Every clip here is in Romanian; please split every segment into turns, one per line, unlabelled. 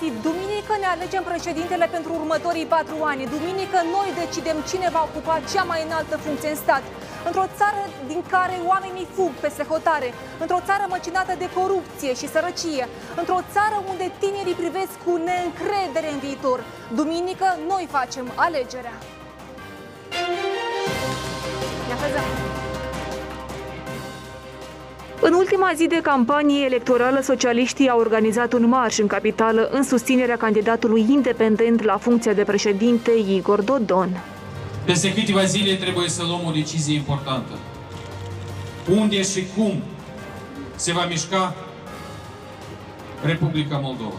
v-am regăsit! Duminică ne alegem președintele pentru următorii patru ani. Duminică noi decidem cine va ocupa cea mai înaltă funcție în stat. Într-o țară din care oamenii fug peste hotare, într-o țară măcinată de corupție și sărăcie, într-o țară unde tinerii privesc cu neîncredere în viitor. Duminică noi facem alegerea. Ne așezăm. În ultima zi de campanie electorală, socialiștii au organizat un marș în capitală în susținerea candidatului independent la funcția de președinte Igor Dodon.
Peste câteva zile trebuie să luăm o decizie importantă. Unde și cum se va mișca Republica Moldova?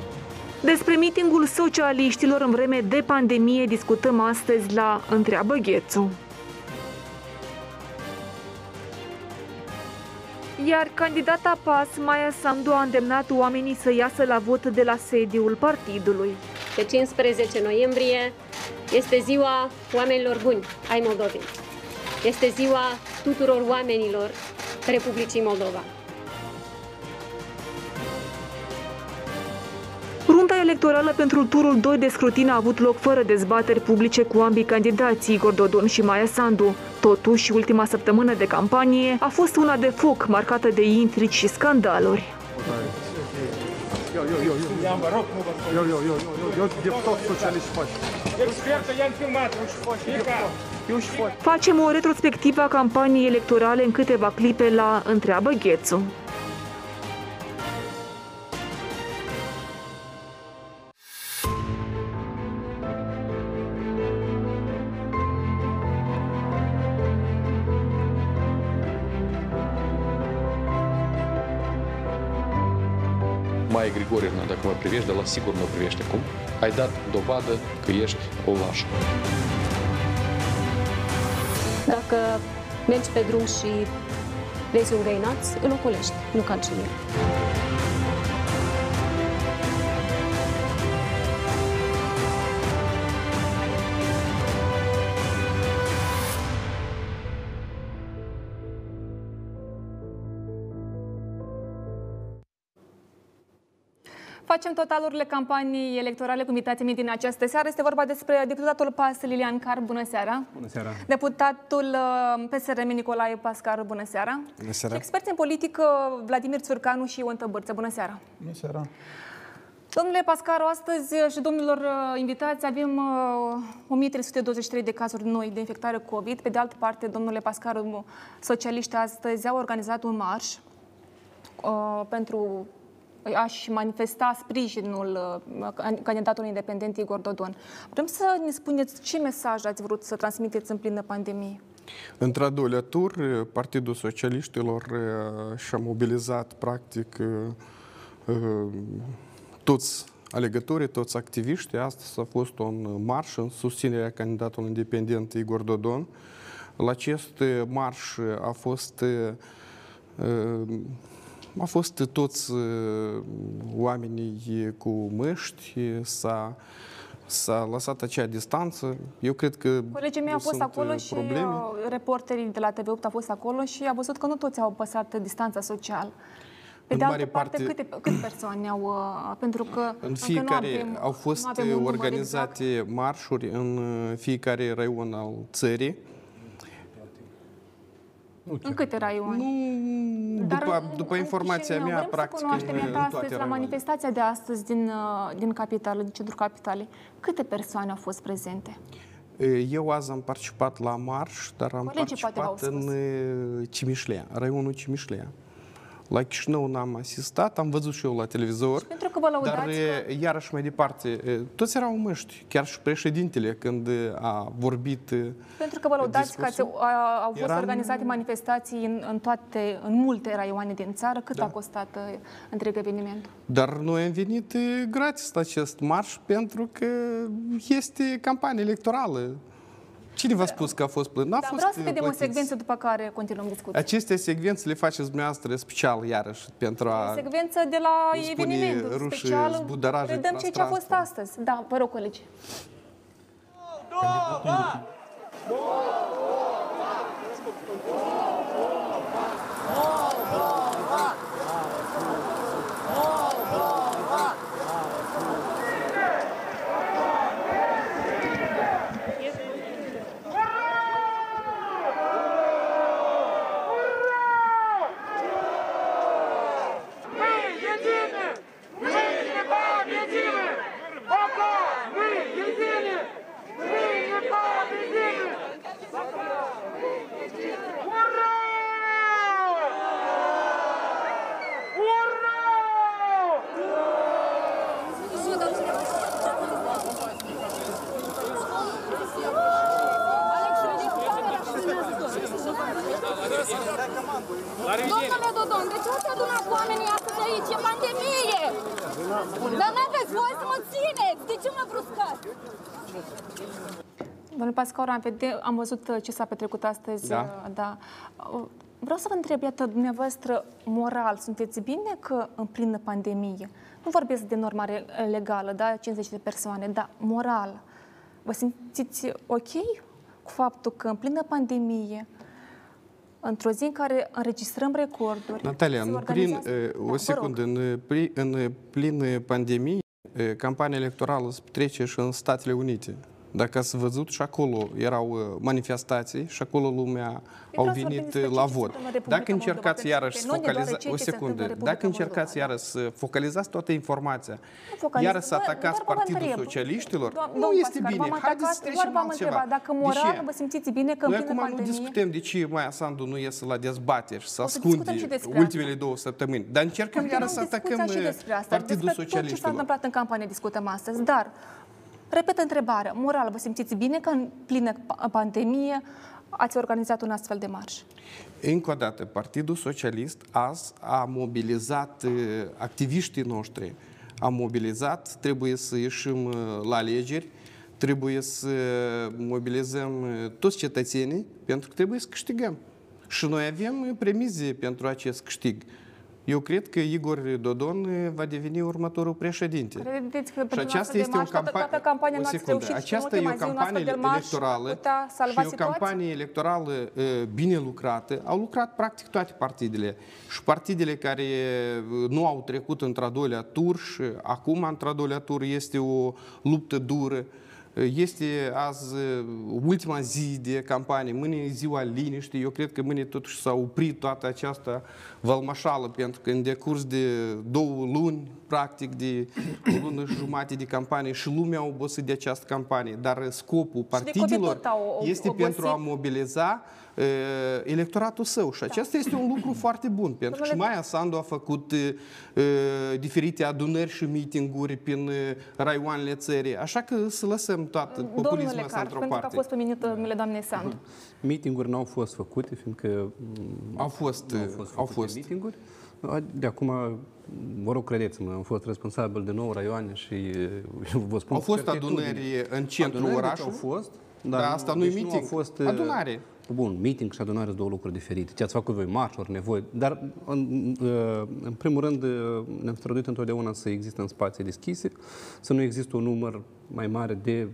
Despre mitingul socialiștilor în vreme de pandemie discutăm astăzi la Întreabă Ghețu. Iar candidata PAS, Maia Sandu, a îndemnat oamenii să iasă la vot de la sediul partidului.
Pe 15 noiembrie este ziua oamenilor buni ai Moldovei. Este ziua tuturor oamenilor Republicii Moldova.
Runda electorală pentru turul 2 de scrutin a avut loc fără dezbateri publice cu ambii candidații, Igor Dodon și Maia Sandu. Totuși, ultima săptămână de campanie a fost una de foc, marcată de intrici și scandaluri. Facem o retrospectivă a campaniei electorale în câteva clipe la Întreabă Ghețu.
Maia Grigorevna, dacă mă privești, de la sigur mă privești acum, ai dat dovadă că ești o lașă.
Dacă mergi pe drum și vezi un găinaț, îl ocolești, nu calci în el.
Facem totalurile campaniei electorale cu invitații mei din această seară. Este vorba despre deputatul PAS Lilian Car. Bună seara!
Bună seara!
Deputatul uh, PSRM Nicolae Pascar. Bună seara!
Bună seara!
Și experți în politică Vladimir Țurcanu și Ion Tăbârță. Bună seara!
Bună seara!
Domnule Pascaru, astăzi uh, și domnilor uh, invitați avem uh, 1323 de cazuri noi de infectare COVID. Pe de altă parte, domnule Pascaru, socialiștii astăzi au organizat un marș uh, pentru a-și manifesta sprijinul uh, candidatului independent Igor Dodon. Vrem să ne spuneți ce mesaj ați vrut să transmiteți în plină pandemie?
Într-a doilea tur, Partidul Socialiștilor uh, și-a mobilizat, practic, uh, uh, toți alegătorii, toți activiștii. Astăzi a fost un marș în susținerea candidatului independent Igor Dodon. La acest marș a fost uh, a fost toți uh, oamenii cu măști, s-a, s-a lăsat acea distanță. Eu cred că
Colegii mei au fost
sunt,
acolo
uh,
și
probleme.
uh, reporterii de la TV8 au fost acolo și a văzut că nu toți au păsat distanța socială. Pe
În
de altă
mare
parte,
parte-
câte, câte persoane au... uh, Pentru că
În
încă
fiecare
nu avem,
au fost
nu avem un număr
organizate
exact.
marșuri în uh, fiecare raion al țării.
În câte raioane?
Nu,
Dar
după,
în-
după
în
informația
Chișinău,
mea,
vrem
practic,
să cunoaștem,
în,
iată,
în toate
astăzi, la
raioanele.
manifestația de astăzi din, uh, din capitală, din centrul capitalei, câte persoane au fost prezente?
Eu azi am participat la marș, dar am
Colegii poate
participat
v-au
în
spus.
uh, Cimișlea, raionul Cimișlea. La Chișinău n-am asistat, am văzut și eu la televizor.
Pentru că vă lăudați
Dar,
că...
e, iarăși mai departe, e, toți erau în măști, chiar și președintele, când e, a vorbit. e,
Pentru că vă lăudați că ați,
discursul.
a, au fost
Era în-
organizate manifestații în, în toate, în multe raioane din țară. Cât
Da.
a costat uh, întreg evenimentul?
Dar noi am venit e, gratis la acest marș pentru că este campanie electorală. Cine v-a spus că a fost plătit? N-a
Dar
fost
vreau să
e,
vedem o
plătiți.
secvență după care continuăm discuția.
Aceste secvențe le faceți dumneavoastră special, iarăși, pentru a...
Secvență de la
cum spune
evenimentul
rușii,
special.
zbudaraje
Vedem ce, ce a fost
prostranstvo.
astăzi. Da, vă rog, colegi.
Domnule Dodon, de ce ați adunat oamenii astăzi aici? E pandemie! Dar n-aveți voie să mă țineți! De ce mă bruscați?
Domnule Pascaur, am, vede, am văzut uh, ce s-a petrecut astăzi.
Da.
uh, da. Uh, Vreau să vă întreb, iată, dumneavoastră, moral, sunteți bine că în plină pandemie, nu vorbesc de norma re- legală, da, 50 de persoane, dar moral, vă simțiți ok cu faptul că în plină pandemie, într-o zi în care înregistrăm recorduri...
Natalia,
se
în plin,
organizează-
eh,
Da,
o
vă
secundă,
rog.
în, pli- în plin pandemie, eh, campania electorală se trece și în Statele Unite. Dacă ați văzut, și acolo erau eh, manifestații și acolo lumea au
vreau să vorbim
venit
despre
eh,
ce
la
se
vot.
întâmplă în Republica
Dacă
Moldova,
încercați
pe
iarăși să
principiu, nu ne
focalizați...
doare
O
ce se întâmplă
secundă.
în Republica
Dacă încercați
Moldova,
iarăși să focalizați toată informația,
focaliz-
iarăși să
Doar-
atacați
doar vă
Partidul
întreb.
Socialiștilor,
Doam-
nu
domnul
este
Pascal,
bine.
v-am
Haideți
atacat,
să
doar
trecem
v-am
altceva.
întrebat dacă
De
moral
ce?
vă simțiți bine că în
Noi
plină
acum nu
pandemie...
discutăm de ce Maia Sandu nu iese la dezbateri și să
O să
ascunde
discutăm și despre
ultimele două săptămâni. Dar încercăm
Continuăm
iarăși să atacăm
discuția și
eh,
despre asta,
Partidul
despre tot ce s-a
Socialiștilor.
întâmplat în campanie discutăm astăzi, dar repet întrebarea, moral, vă simțiți bine că în plină pa- pandemie ați organizat un astfel de marș?
Încă o dată, Partidul Socialist azi a mobilizat eh, activiștii noștri, a mobilizat, trebuie să ieșim eh, la alegeri, trebuie să mobilizăm eh, toți cetățenii, pentru că trebuie să câștigăm. Și noi avem eh, premize pentru acest câștig. Eu cred că Igor Dodon eh, va deveni următorul președinte.
Credeți că
Și
pentru
aceasta
noastră de
este o
marș, toată,
campanie.
toată campania
o
noastră
secundă.
reușit și în
Aceasta e o
ultima zi un astfel
campanie
de marș
electorală
putea salva
și e o
situația?
campanie electorală uh, bine lucrată. Au lucrat practic toate partidele. Și partidele care uh, nu au trecut într-a doilea tur și acum într-a doilea tur este o luptă dură. Este azi uh, ultima zi de campanie, mâine e ziua liniștii. Eu cred că mâine totuși s-a oprit toată această valmașală, pentru că în decurs de două luni, practic de o lună și jumate de campanie și lumea a obosit de această campanie. Dar scopul partidelor
tot au
este
obosit.
pentru a mobiliza uh, electoratul său. Și acesta este un lucru foarte bun, pentru că și
Domnule-
Maia Sandu a făcut uh, diferite adunări și mitinguri prin uh, raioanele țării. Așa că să lăsăm toată
Domnule
populismul ăsta
Car,
într-o
pentru că a
parte.
fost pe minut numele doamnei Sandu.
Meetinguri n-au fost făcute, fiindcă mm,
Au fost,
nu au
uh,
fost
au
făcute
fost.
meetinguri. De acum, vă rog, credeți-mă, am fost responsabil de 9 raioane și eu vă spun
Au
cu
fost
certitudine.
adunări în centrul
Adunări, deci
orașului?
Au fost,
Dar asta nu e
deci
meeting.
au fost,
Adunare.
Bun, meeting și adunare sunt două lucruri diferite. Ce ați făcut voi, marșuri, nevoi, dar în, în primul rând ne-am străduit întotdeauna să existe în spații deschise, să nu există un număr mai mare de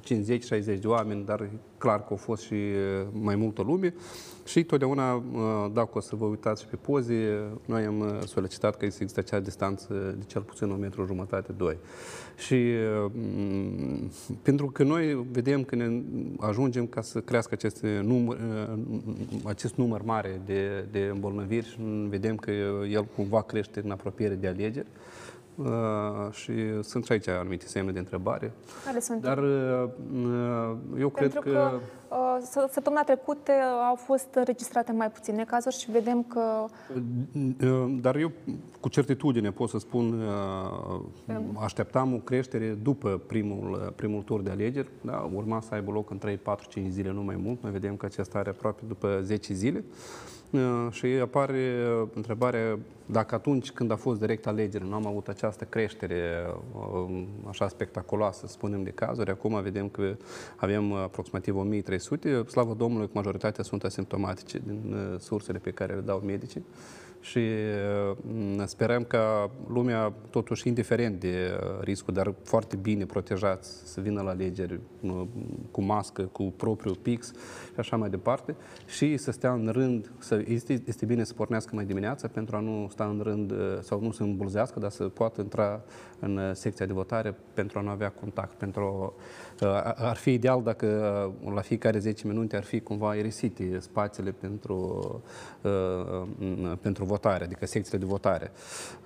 50-60 de oameni, dar e clar că au fost și uh, mai multă lume. Și totdeauna, uh, dacă o să vă uitați și pe poze, noi am uh, solicitat că să există acea distanță de cel puțin un metru jumătate, doi. Și uh, m, pentru că noi vedem că ne ajungem ca să crească acest număr, uh, acest număr mare de, de îmbolnăviri și vedem că el cumva crește în apropiere de alegeri. Uh, și sunt și aici anumite semne de întrebare.
Care sunt?
Dar uh, eu cred
Pentru
că,
că uh, să- săptămâna trecută au fost înregistrate mai puține cazuri și vedem că
Uh, Dar eu cu certitudine pot să spun, uh, așteptam o creștere după primul, primul tur de alegeri, da? urma să aibă loc în 3, 4, 5 zile, nu mai mult. Noi vedem că acesta are aproape după 10 zile. Uh, Și apare uh, întrebarea dacă atunci când a fost direct alegere nu am avut această creștere uh, așa spectaculoasă, să spunem, de cazuri, acum vedem că avem aproximativ 1300, slavă Domnului că majoritatea sunt asimptomatice din uh, sursele pe care le dau medicii. Și uh, sperăm ca lumea, totuși, indiferent de uh, riscul, dar foarte bine protejați, să vină la alegeri uh, cu mască, cu propriul pix și așa mai departe. Și să stea în rând, să, este, este bine să pornească mai dimineața pentru a nu sta în rând uh, sau nu să îmbulzească, dar să poată intra în uh, secția de votare pentru a nu avea contact, pentru uh, ar fi ideal dacă uh, la fiecare 10 minute ar fi cumva irisite spațiile pentru, uh, uh, pentru votare, adică secțiile de votare.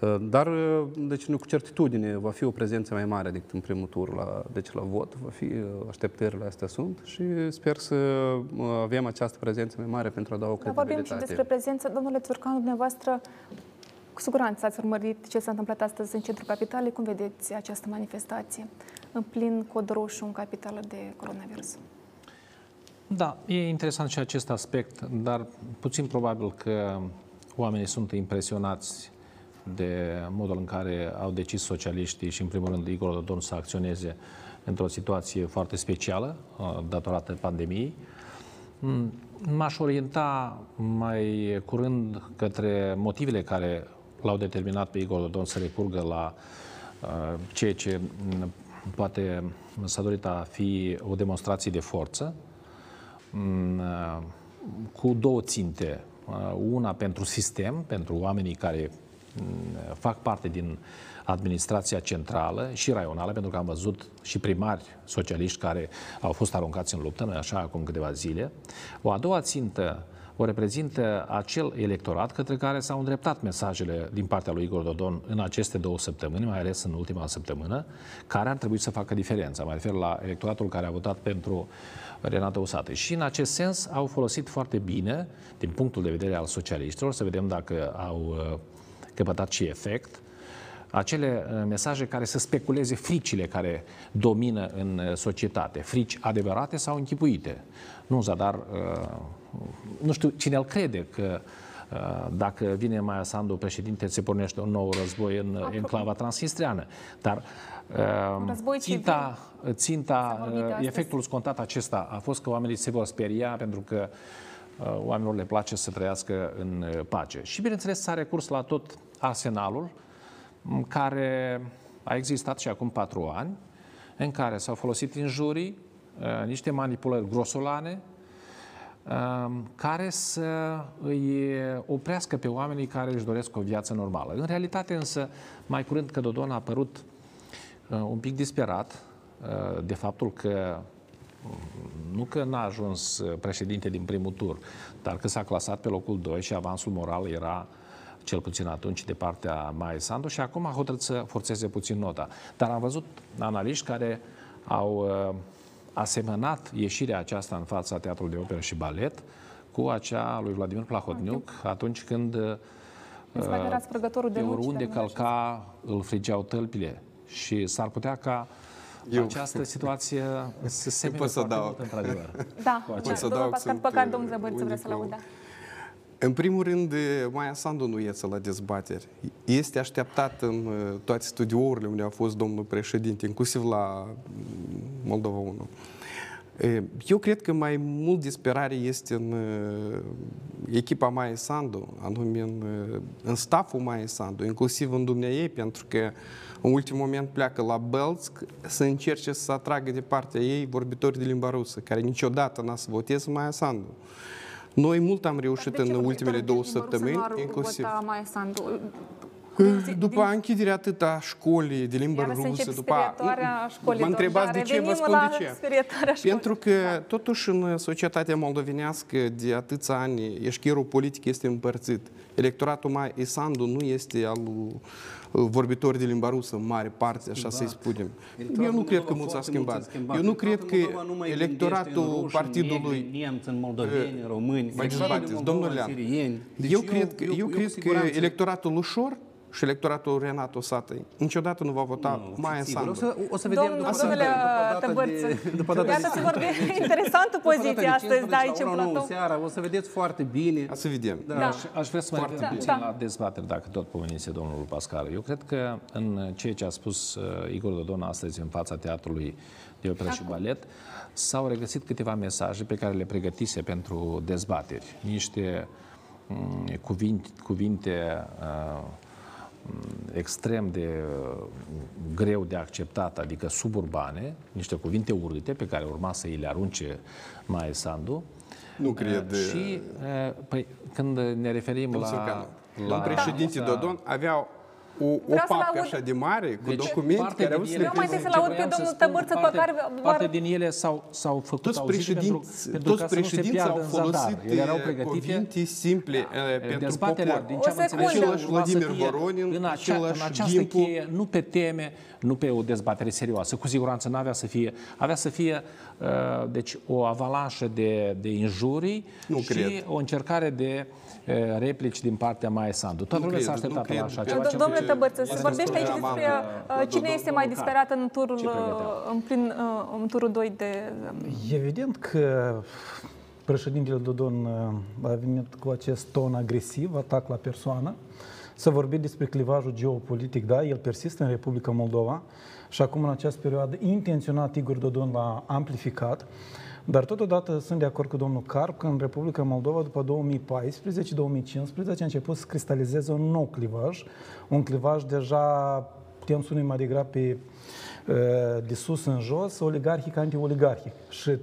Uh, Dar, uh, deci, nu cu certitudine va fi o prezență mai mare decât în primul tur la, deci la vot, va fi, uh, așteptările astea sunt și sper să uh, avem această prezență mai mare pentru a da o
Dar vorbim și
credibilitate.
despre prezență. Domnule Țurcan, dumneavoastră, cu siguranță ați urmărit ce s-a întâmplat astăzi în centrul capitalei. Cum vedeți această manifestație în plin cod roșu în capitală de coronavirus?
Da, e interesant și acest aspect, dar puțin probabil că oamenii sunt impresionați de modul în care au decis socialiștii și, în primul rând, Igor Dodon să acționeze într-o situație foarte specială, uh, datorată pandemiei. Mm, M-aș orienta mai curând către motivele care l-au determinat pe Igor Dodon să recurgă la uh, ceea ce mm, poate s-a dorit a fi o demonstrație de forță, mm, uh, cu două ținte. Uh, Una pentru sistem, pentru oamenii care mm, fac parte din administrația centrală și raională, pentru că am văzut și primari socialiști care au fost aruncați în luptă, nu așa, acum câteva zile. O a doua țintă o reprezintă acel electorat către care s-au îndreptat mesajele din partea lui Igor Dodon în aceste două săptămâni, mai ales în ultima săptămână, care ar trebui să facă diferența. Mă refer la electoratul care a votat pentru Renata Usate. Și în acest sens au folosit foarte bine, din punctul de vedere al socialiștilor, să vedem dacă au uh, căpătat și efect, acele uh, mesaje care să speculeze fricile care domină în uh, societate, frici adevărate sau închipuite. Nu, Zadar, uh, nu știu cine îl crede că dacă vine Maia Sandu președinte, se pornește un nou război în enclava transnistreană. Dar
război
ținta, ținta
astăzi.
efectul scontat acesta a fost că oamenii se vor speria pentru că oamenilor le place să trăiască în pace. Și bineînțeles s-a recurs la tot arsenalul care a existat și acum patru ani, în care s-au folosit injurii, uh, niște manipulări grosolane, um, care să îi oprească pe oamenii care își doresc o viață normală. În realitate însă, mai curând că Dodon a apărut uh, un pic disperat uh, de faptul că nu că n-a ajuns președinte din primul tur, dar că s-a clasat pe locul 2 și avansul moral era cel puțin atunci, de partea Mai Sandu și acum a hotărât să forțeze puțin nota. Dar am văzut analiști care au uh, asemănat ieșirea aceasta în fața Teatrului de Operă și Balet cu acea lui Vladimir Plahotniuc atunci când uh,
de
oriunde călca, îl frigeau tălpile. Și s-ar putea ca eu. această situație să se
pot să dau.
mult, într-adevăr.
Da, da. să dau Pascal Păcar, domnul Zăbăriță, vrea să-l audă.
În primul rând, Maia Sandu nu iese la dezbateri. Este așteptat în uh, toate studiourile unde a fost domnul președinte, inclusiv la mm, Moldova 1. Eu cred că mai mult disperare este în uh, echipa Maia Sandu, anume în, uh, în staful Maia Sandu, inclusiv în dumneai, pentru că în ultimul moment pleacă la Belsk să încerce să atragă de partea ei vorbitori de limba rusă, care niciodată n-a să voteze Maia Sandu. Noi mult am reușit în ultimele două săptămâni, inclusiv.
Mai Sandu?
După închiderea atâta școlii de limbă rusă, după...
Mă
întrebați de ce, vă spun de ce. Pentru că, totuși, în societatea moldovenească, de atâția ani, eșcherul politic este împărțit. Electoratul mai Sandu nu este al vorbitori de limba rusă, în mare parte, așa să-i spunem. Eu nu cred că mult s-a schimbat. Eu nu cred că electoratul partidului...
Nemți, în moldoveni, români,
mai dezbateți, domnul Lean. Eu cred că, eu cred că electoratul ușor și electoratul Renato Satăi niciodată nu va vota nu, Maia Sandu. O
să, o să vedem
Domnul, după, domnule Tăbărță, după data Iată să vorbim interesantă poziție astăzi, da, aici în platou.
seara, o să vedeți foarte bine.
A să vedem.
Da. Da. Aș, aș vrea să mai revenim puțin da. la dezbatere, dacă tot pomenise domnul Pascal. Eu cred că în ceea ce a spus uh, Igor Dodon astăzi în fața teatrului de operă și balet, s-au regăsit câteva mesaje pe care le pregătise pentru dezbateri. Niște um, cuvinte, cuvinte uh, extrem de uh, greu de acceptat, adică suburbane, niște cuvinte urâte pe care urma să îi le arunce Mae Sandu.
Nu cred.
Uh, și, uh, păi, când ne referim la...
la... Domn președinte Dodon avea o, o papcă așa de mare, cu deci, documente care au să le
Eu mai trebuie să-l aud pe domnul Tămârță, pe care...
Parte din ele s-au, s-au făcut toți președinți, pentru, pentru toți președinții au folosit ele erau
cuvinte simple da. pentru popor.
Din ce am înțeles, Vladimir Voronin, în, acea, în această cheie, nu pe teme, nu pe o dezbatere serioasă. Cu siguranță nu avea să fie, avea să fie uh, deci, o avalanșă de, de injurii
nu
și
cred.
o încercare de replici din partea Mai Sandu. Toată lumea s-a așteptat la așa ceva.
Domnule Marieta Bărță, se vorbește aici despre uh, cine este mai disperat în turul, uh, în, plin, uh, în turul 2 de...
Evident că președintele Dodon uh, a venit cu acest ton agresiv, atac la persoană, să vorbim despre clivajul geopolitic, da, el persistă în Republica Moldova și acum în această perioadă intenționat Igor Dodon l-a amplificat, dar totodată sunt de acord cu domnul Carp că în Republica Moldova după 2014-2015 a început să cristalizeze un nou clivaj, un clivaj deja putem spune mai degrabă pe de sus în jos, oligarhic anti-oligarhic. Și uh,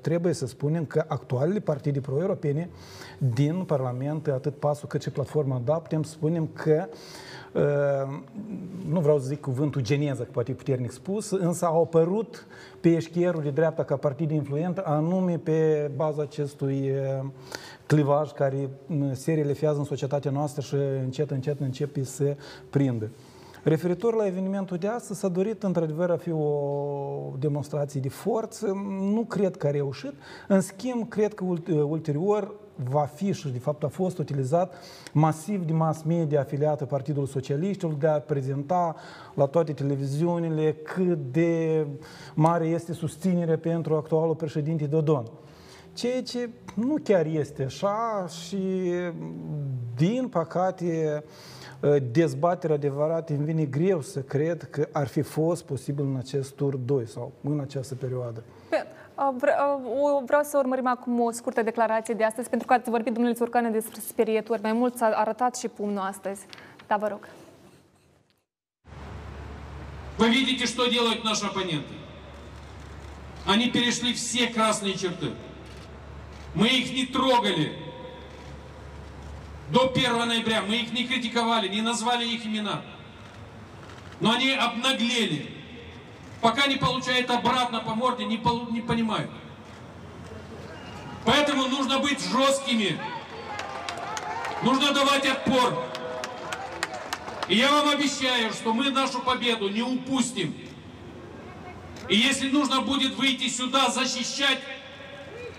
trebuie să spunem că actualele partide pro-europene din Parlament, atât PASul cât și Platforma DA, putem să spunem că uh, nu vreau să zic cuvântul geneză, că poate puternic spus, însă au apărut pe eșchierul de dreapta ca partid influent, anume pe baza acestui uh, clivaj care se relefează în societatea noastră și încet, încet începe să prindă. Referitor la evenimentul de astăzi, s-a dorit într-adevăr a fi o demonstrație de forță. Nu cred că a reușit. În schimb, cred că ulterior va fi și de fapt a fost utilizat masiv de mass media afiliată Partidului Socialiștilor de a prezenta la toate televiziunile cât de mare este susținerea pentru actualul președinte Dodon. Ceea ce nu chiar este așa și din păcate dezbaterea adevărată îmi vine greu să cred că ar fi fost posibil în acest tur 2 sau în această perioadă.
Vreau să urmărim acum o scurtă declarație de astăzi, pentru că ați vorbit, domnule Țurcane, despre sperieturi. Mai mult s-a arătat și pumnul astăzi. Da, vă rog.
Вы видите, что делают наши оппоненты? Они перешли все красные черты. Мы их не трогали. До 1 ноября мы их не критиковали, не назвали их имена. Но они обнаглели. Пока не получают обратно по морде, не, полу, не понимают. Поэтому нужно быть жесткими. Нужно давать отпор. И я вам обещаю, что мы нашу победу не упустим. И если нужно будет выйти сюда защищать,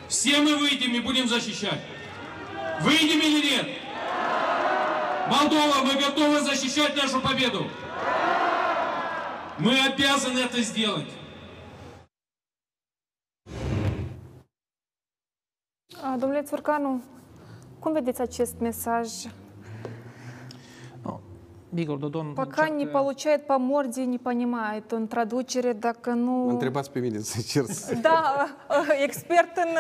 все мы выйдем и будем защищать. Выйдем или нет? Молдова, мы готовы защищать нашу победу. Мы обязаны это сделать.
Domnule Țurcanu, cum vedeți acest mesaj?
Igor Dodon
Пока не получает по морде, не понимает. În traducere, dacă nu...
Mă întrebați pe mine să cer să...
Da, expert în...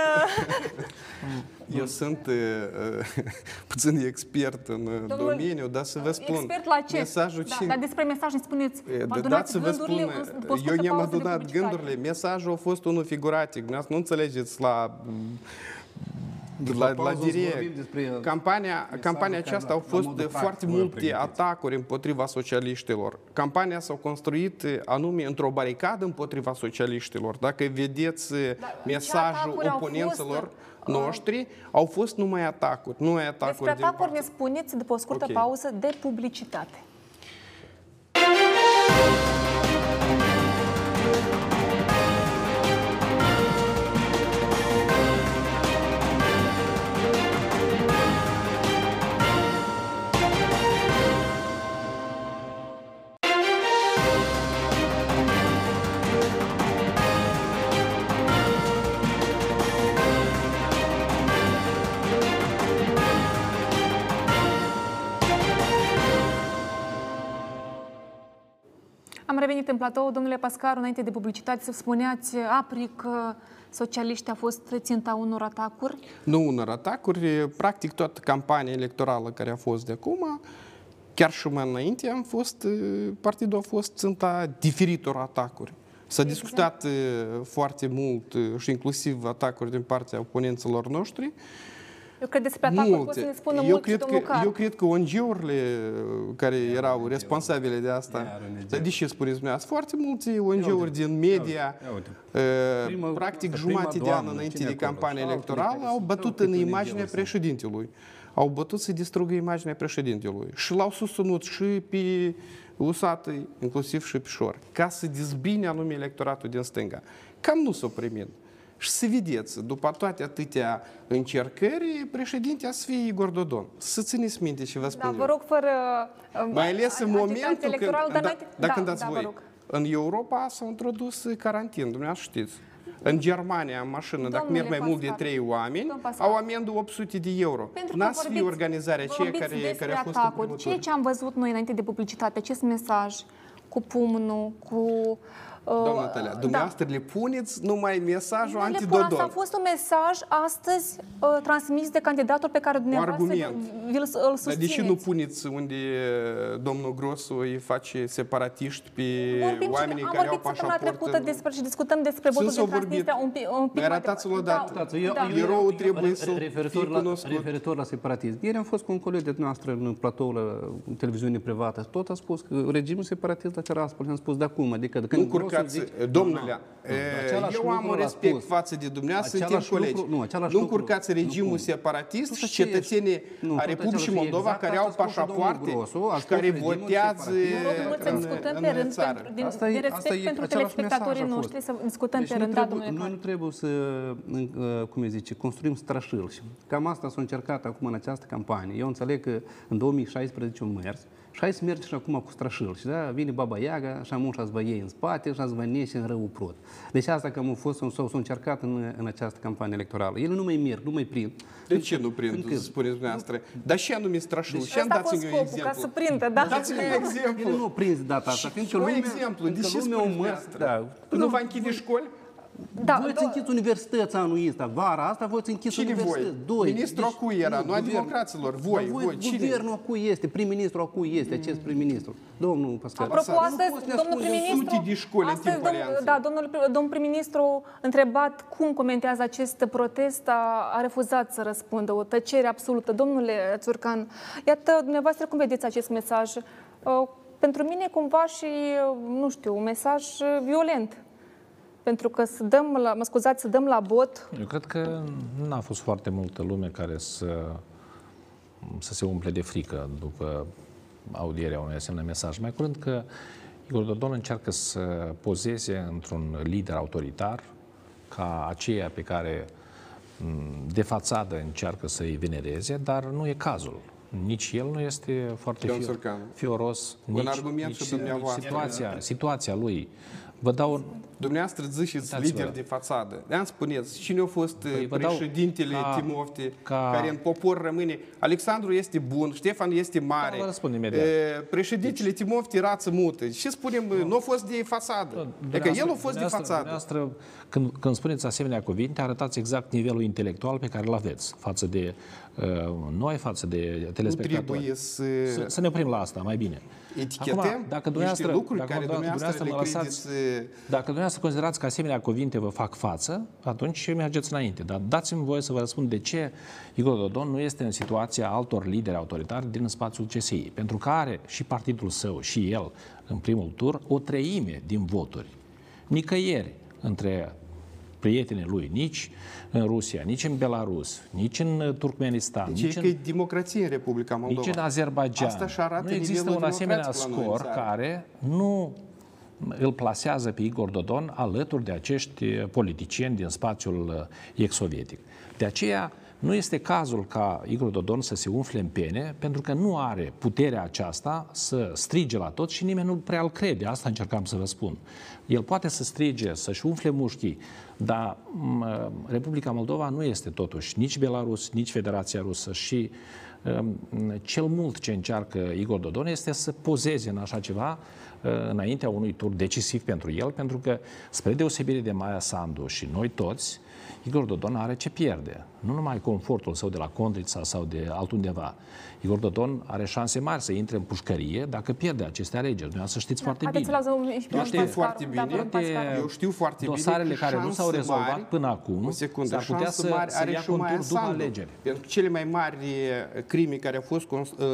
Eu sunt uh, puțin expert în Domnul, domeniu, dar să vă spun...
Expert la ce?
Mesajul
da,
ce...
dar despre mesaj îmi spuneți,
vă da, să vă spun, eu ne-am adunat gândurile, mesajul a fost unul figuratic, nu înțelegeți la la, la direct. Campania, campania aceasta au fost de foarte multe atacuri împotriva socialiștilor. Campania s-a construit anume într-o baricadă împotriva socialiștilor. Dacă vedeți Dar mesajul oponenților noștri, au fost numai atacuri. Nu atacuri
Despre atacuri ne spuneți după o scurtă okay. pauză de publicitate. În platou. Domnule Pascaru, înainte de publicitate, să spuneați apri că socialiștii a fost ținta unor atacuri?
Nu unor atacuri. Practic, toată campania electorală care a fost de acum, chiar și mai înainte, am fost, partidul a fost ținta diferitor atacuri. S-a exact. discutat foarte mult și inclusiv atacuri din partea oponenților noștri.
Eu cred despre atacuri Multe. poate să ne spună eu mult
cred
că, Car.
Eu cred că ONG-urile care erau responsabile de asta, de ce spuneți dumneavoastră, foarte multe ONG-uri din media, practic jumate de an înainte de campania electorală, au bătut în imaginea președintelui. Au bătut să distrugă imaginea președintelui și l-au susținut și pe Usatăi, inclusiv și pe Șor, ca să dezbine anume electoratul din stânga. Cam nu s-a primit. Și să vedeți, după toate atâtea încercări, președinte să fie Igor Dodon. Să țineți minte ce vă spun
Da, vă
eu.
rog, fără uh,
Mai ales în
agitație
momentul când,
electorală, dar
da,
înainte-
da,
da,
când dați
da, vă
voi,
rog.
în Europa s-au introdus carantin, dumneavoastră știți. În Germania, în mașină, dacă
Domnule
merg mai mult de
Pascal,
trei oameni,
domnul Pascal.
au amendă 800 de euro.
Pentru că
N-ați fi
vorbiți-
organizarea aceea
vorbiți
care,
despre
care a fost în
atacuri.
primul
Ceea
tur.
ce am văzut noi înainte de publicitate, acest mesaj cu pumnul, cu... Uh,
Doamna Natalia, dumneavoastră le puneți numai mesajul
Nu le pun, asta a
antidodon.
fost un mesaj astăzi uh, transmis de candidatul pe care dumneavoastră
argument.
vi-l- îl
Dar
susțineți.
de ce nu puneți unde uh, domnul Grosu îi face separatiști pe
Vorbim
oamenii
și, am
care au
vorbit săptămâna
pașaport?
trecută despre și discutăm despre votul
s-au
din
vorbit.
Transnistria un pic, un pic
Mi
mai
arătați-l
departe.
odată.
Da,
Uitați, eu,
da.
eu,
Eroul trebuie să
referitor
fie
la,
cunoscut.
referitor la separatism. Ieri am fost cu un coleg de noastră în platou la televiziune privată. Tot a spus că regimul separatist la Tiraspol. Și am spus, de acum, adică... Când
Nu
Grosu
curcați,
zice-
domnule,
Nu, nu, același
eu am
lucru
un
l-a
respect
spus.
față de dumneavoastră, suntem
Același
colegi.
lucru- nu, același
nu
lucru-
încurcați regimul
nu,
separatist
Nu,
și
ce ești?
cetățenii
Nu,
a
tot
Republicii
același-
Moldova
exact
care
asta
au
a spus și domnul
pașapoarte
Grosu, a
și
spus
care
regimul
votează
separatist.
Vă rog mult să
în,
discutăm
în
pe rând,
țară.
pentru, din,
Asta e-
din
asta
respect
e
pentru
același
telespectatorii
mesaj a
noștri,
fost.
să discutăm
Deci
pe
nu
rând. Da,
trebuie,
domnule
noi
Car.
nu trebuie să, uh, cum îi zice, construim strășâl. Și Cam asta s-a încercat acum în această campanie. Eu înțeleg că în 2016 au mers și hai să mergi și acum cu strășâl. Și da, vine Baba Iaga și amun și vă iei în spate și ați vă neși în rău prot. Deci asta cam a fost, sau s-au încercat în, în această campanie electorală. Ele nu mai merg, nu mai prind.
De ce nu prind,
Încă-
spuneți dumneavoastră? Dar și anume strașul. Și
Ăsta a
dați-mi
fost
un
scopul, ca să
exemplu.
prindă, da?
Dați-mi un exemplu.
Ele nu au prins de data asta, fiindcă
Un
lumea,
exemplu. De
fiindcă
ce
lumea au
spuneți
mers,
dumneavoastră?
da.
Nu va închide școli?
Da,
voi ați
do-
închis universități anul ăsta, vara asta voi ați închis
Cine
universități.
voi?
Doi.
Ministrul a cui era? Nu a
guvern.
democraților. Voi,
Dar
voi, cine?
Guvernul a cui este, prim-ministru a cui este, acest prim-ministru. Domnul Pascal.
Apropo,
Nu
astăzi,
poți să ne
domnul
ascundem
prim-ministru,
sute de școli în
astăzi,
timpul
domn,
alianței.
da, domnul, domnul prim-ministru, întrebat cum comentează acest protest, a, a refuzat să răspundă, o tăcere absolută. Domnule Țurcan, iată, dumneavoastră, cum vedeți acest mesaj? Uh, Pentru mine, cumva și, uh, nu știu, un mesaj uh, violent. Pentru că să dăm, la, mă scuzați, să dăm la bot
Eu cred că n-a fost foarte multă lume care să, să se umple de frică după audierea unui asemenea mesaj. Mai curând că Igor Dodon încearcă să pozeze într-un lider autoritar ca aceea pe care m, de fațadă încearcă să-i venereze, dar nu e cazul. Nici el nu este foarte
Ion
fio-
Sărcanu.
fioros,
Un
nici,
argument
nici,
și dumneavoastră.
situația, situația lui. Vă dau un,
Dumneavoastră ziceți
Uitați-vă.
lider de fațadă. Ne-am spuneți, cine a fost
Păi, vă
păi,
dau
președintele
ca-
Timofte,
ca-
care în popor rămâne? Alexandru este bun, Ștefan este mare.
Da, vă răspund imediat.
E, Președintele Timofte rață mută. Ce spunem? Nu a fost de fațadă. Adică el a fost de
Dumneavoastră-
fațadă.
dumneavoastră, când, când spuneți asemenea cuvinte, arătați exact nivelul intelectual pe care îl aveți față de uh, noi, față de
Nu
telespectatori.
trebuie să
Să, să ne oprim la asta, mai bine.
Etichetăm
Acum, dacă
niște
dumneavoastră,
lucruri
dacă
care dumneavoastră le
mă lăsați,
credeți...
dacă dumneavoastră considerați că asemenea cuvinte vă fac față, atunci mergeți înainte. Dar dați-mi voie să vă răspund de ce Igor Dodon nu este în situația altor lideri autoritari din spațiul CSI. Pentru că are și partidul său și el, în primul tur, o treime din voturi. Nicăieri între prietenii lui, nici în Rusia, nici în Belarus, nici în uh, Turkmenistan,
Deci
nici
e
în
că e democrație în Republica Moldova.
nici în Azerbaijan.
Asta și arată
nu există
nivelul
un asemenea
democrației la noi în
scor
țară.
care nu îl plasează pe Igor Dodon alături de acești politicieni din spațiul uh, ex-sovietic. De aceea nu este cazul ca Igor Dodon să se umfle în pene, pentru că nu are puterea aceasta să strige la tot și nimeni nu prea îl crede. Asta încercam să vă spun. El poate să strige, să-și umfle mușchii, dar m, Republica Moldova nu este totuși nici Belarus, nici Federația Rusă și um, cel mult ce încearcă Igor Dodon este să pozeze în așa ceva uh, înaintea unui tur decisiv pentru el, pentru că, spre deosebire de Maia Sandu și noi toți, Igor Dodon are ce pierde. Nu numai confortul său de la Condrița sau de altundeva. Igor Dodon are șanse mari să intre în pușcărie dacă pierde aceste alegeri. Noi să știți foarte
Haideți
bine.
să-l auzim și pe
Eu
domnul
știu
Pascal.
foarte
Da,
bine.
domnul Pascal.
Eu știu foarte bine
Dosarele
că
care nu s-au
șanse
rezolvat
mari-
până acum
o secundă,
s-ar putea
șanse
să-
mari
să
are
ia
și Maia
contur după
Sandu.
alegeri.
Pentru că cele mai mari eh, crime care au fost, cons- uh,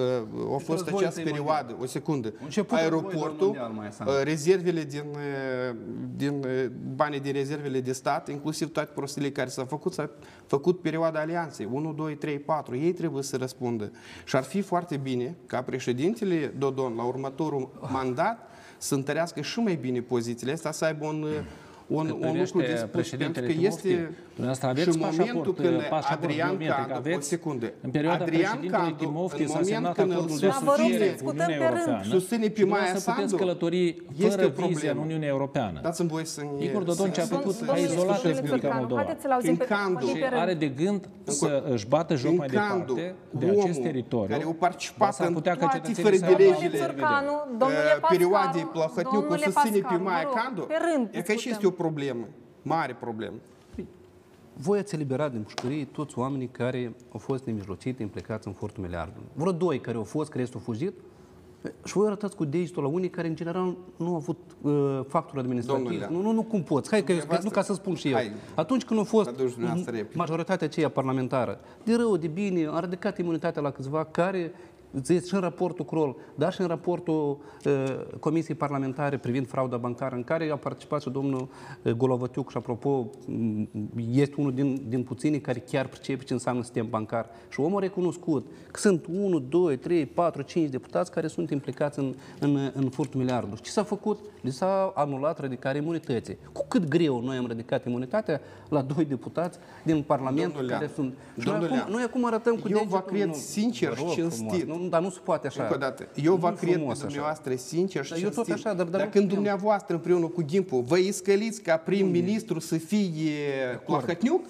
au fost
războiul
această
întâi
perioadă, o secundă,
început războiul
aeroportul,
mondial, Maia Sandu.
uh, rezervele din, uh, din uh, banii din rezervele de stat, inclusiv toate prostile care s-au făcut, s-a făcut perioada alianței, 1, 2, 3, 4, ei trebuie să răspundă. Și ar fi foarte bine ca președintele Dodon la următorul mandat să întărească și mai bine pozițiile astea, să aibă un, un,
Cât
un lucru
privește
de spus, pentru
președintele
că
Timofti,
este
dumneavoastră
și
aveți
în momentul
pașaport,
când
pașaport
Adrian
biometric,
Candu,
aveți,
o secundă,
în perioada
Adrian
președintelui
Candu,
Timofti
în
s-a
moment
semnat
când îl
acordul de
Da, vă rog să
susținere cu
discutăm
Uniunea
pe rând.
Europeană.
Susține pe
și
Maia
dumneavoastră puteți
Sandu,
călători
este
fără
o
vize
problemă.
în Uniunea Europeană.
Dați-mi voie să ne...
Igor Dodon ce a
să-
făcut,
să-
a
să-
izolat
să-
Republica
Țurcanu,
Moldova.
Haideți să-l auzim
În
pe
Candu.
vorbim
Și
pe rând.
are de gând să își bată joc
În
mai
Candu,
departe de
omul
acest teritoriu.
care au
dar
participat
s-ar
în
putea ca
toate
cetățenii
fără
să
de
aibă
legile
alte
Țurcanu,
vedere.
domnule
uh, perioadei
Pascaru,
Plahotniuc cu
domnule
susține pe
Pascaru,
Maia
vă rog,
Candu,
pe rând
e că și
discutăm.
este o problemă, mare problemă.
Voi ați eliberat din pușcărie toți oamenii care au fost nemijlocite, implicați în furtul miliardului. Vreo doi care au fost, care au fugit, și voi arătați cu degetul la unii care, în general, nu au avut uh, factură administrativă.
Domnule,
Nu, nu, nu cum poți. Hai că, eu,
dumneavoastră-
nu ca să spun și eu.
Hai.
Atunci când au fost
Aduci dumneavoastră
m-
replică.
majoritatea aceea parlamentară, de rău, de bine, a ridicat imunitatea la câțiva care Ziceți și în raportul Crol, dar și în raportul uh, Comisiei Parlamentare privind frauda bancară, în care a participat și domnul uh, Golovătiuc și, apropo, m, este unul din, din puținii care chiar pricepe ce înseamnă sistem bancar. Și omul a recunoscut că sunt 1, 2, 3, 4, 5 deputați care sunt implicați în, în, în furtul miliardului. Ce s-a făcut? Li s-a anulat ridicarea imunității. Cu cât greu noi am ridicat imunitatea la doi deputați din Parlament
Domnule
care
Lean,
sunt... Și
domnule
noi acum,
Lean,
noi acum arătăm cu
eu vă
degetul,
cred
nu,
sincer
vă
și
rog
cinstit.
frumos, Nu, dar nu se poate așa.
Încă o dată, eu vă
Nu
cred pe
frumos așa.
dumneavoastră sincer și
Dar eu tot
cinstit.
așa, dar- dar
Dar
nu
când
putem.
dumneavoastră împreună cu Gimpu vă iscăliți ca prim-ministru să fie Plahătniuc,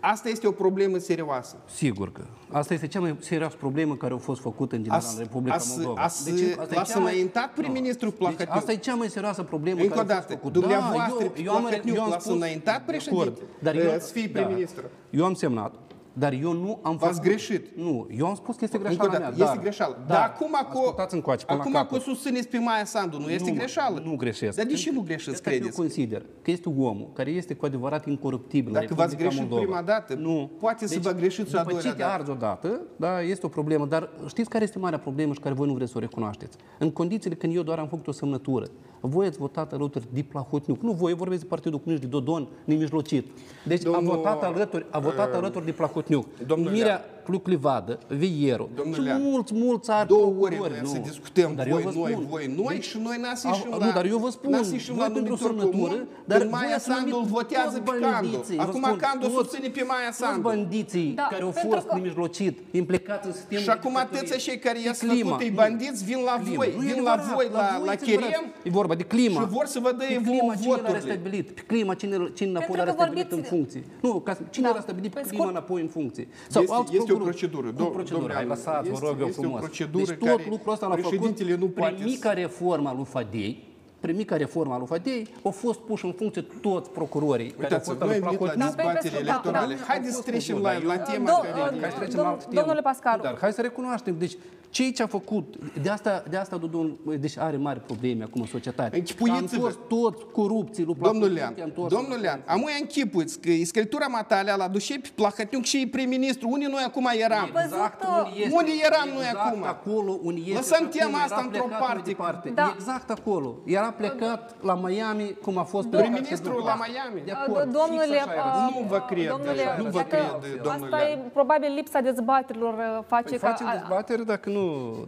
asta este o problemă serioasă.
Sigur că. Asta este cea mai serioasă problemă care a fost făcută în general
Ați-
în Republica
ați-
Moldova.
ați-
Deci, asta e
l-ați
cea mai-
înaintat prim-ministrul
Nu.
Plahătniuc.
Deci, asta e cea mai serioasă problemă
Încă o
care a fost
dată,
făcută.
dumneavoastră,
Da, eu, eu am,
Plahătniuc
eu am
l-ați
spus,
înaintat
de
președinte,
acord, dar
eh,
eu,
să fie prim-ministru.
Eu am semnat, dar eu nu am
V-ați
făcut-
greșit.
Nu, eu am spus că este
Încă o
greșeala
dată,
mea.
este
dar,
greșeală.
Dar,
Dar acum cu,
ascultați încoace, până
acum
la
cu
capăt.
susțineți pe Maia Sandu, nu este
Nu,
greșeală?
Nu greșesc.
Dar de ce nu greșeți,
Asta Eu
credeți?
consider că este omul care este cu adevărat incoruptibil. în
Dacă v-ați
Republica
greșit
Moldova.
prima dată,
nu.
poate să vă greșiți și a
după
doilea
ce te
dată.
arzi odată, da, este o problemă. Dar știți care este marea problemă și care voi nu vreți să o recunoașteți? În condițiile când eu doar am făcut o semnătură, voi ați votat alături de Plahotniuc. Nu voi, eu vorbesc de Partidul Comunist, de Dodon, nemijlocit. Deci
Domnul,
a votat alături, a votat
uh,
alături de Plahotniuc.
domnule
Mirea Cluclivadă, Vieru
Domnule
și
Lean,
mulți, mulți alți
Două ore
procurori,
noi
nu.
să discutăm
Dar
voi,
eu vă
noi,
spun,
voi, noi
deci,
și noi n-ați
au-
ieșit
Nu,
la-
dar eu vă spun,
n-ați ieșit
voi
la
pentru
numitor
semnătură,
comun,
dar
când
voi
Maia
ați
Sandu îl
numit
votează
toți
pe Candu.
bandiții, vă
Acum
spun,
Candu
toți-
susține pe Maia
Toți
Sandu.
bandiții
Da,
care au
pentru
fost
că-
nemijlocit, implicați în sistemul
Și acum
de
atâția cei care i-ați
Clima,
făcut ei
nu.
bandiți vin la
Clima.
voi,
Nu e
vin la
adevărat,
voi, la,
voi
la
este adevărat.
Cherem
E vorba de clima.
și vor să vă dea
Pe
vouă
clima cine l-a
voturile.
restabilit? Pe clima cine, cine înapoi
Pentru
l-a
că
restabilit
vorbiți-
în funcție? Nu, ca, cine
Da.
l-a stabilit pe
Pe
clima
scurt-
înapoi în funcție?
Este-
alți
este o
procurori.
procedură,
Cu
do-
procedură.
domnule
Hai,
Alin,
lăsați, vă
este-
rog eu
este o
frumos.
procedură
deci tot
care
lucrul ăsta l-a făcut
președintele nu poate
prin
să-
mica reforma lui Fadei, prin mica reforma lui Fadei, au fost puși în funcție toți procurorii care au
Uitați,
fost
noi
al
invit la
Placotniuc.
dezbatere
Da,
electorale.
da.
Haideți să trecem la, la tema
Do-
care...
uh,
Hai să trecem
Dom-
la altă temă.
domnule Pascaru.
Dar hai să recunoaștem. Deci, ce ce a făcut, de asta, de asta Dodon, deci are mari probleme acum în societate.
Închipuiți-vă.
Am fost toți corupții lui
Domnul
Placotniuc,
Lean,
i-am întors.
domnul Lean, amu închipuți că iscăltura matalea la dușe pe Plahătniuc și prim-ministru. Unde noi acum eram?
Exact
Văzut,
unde este.
Unde eram noi
exact
acum?
acolo unde este.
Lăsăm
și acum
tema
era
asta într-o
plecat mai
parte.
Departe.
Da.
Exact acolo. Era plecat la Miami, cum a fost plecat
Prim-ministrul
și
la
după.
Miami.
De
Uh,
acord,
Domnule,
fix așa era.
uh,
Nu vă cred,
domnule,
nu vă
iată,
cred, domnule
Asta e probabil lipsa dezbaterilor uh, face
Păi
ca...
facem dezbatere dacă nu...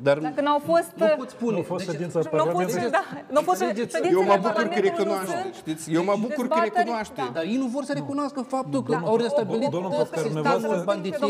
Dar
Dacă n-au fost...
nu pot spune.
Nu a fost
Deci-
ședința
Nu au fost,
Parlamentului.
da, nu au fost
Înțelegeți?
ședințele
Eu mă bucur că
Parlamentului nu
recunoaște,
sunt.
știți? Eu mă bucur că
Dezbateri-
recunoaște.
da.
Dar ei nu vor să recunoască faptul că
Da.
au restabilit
Domnul
tot
Pascal,
sistemul
dumneavoastră,
banditist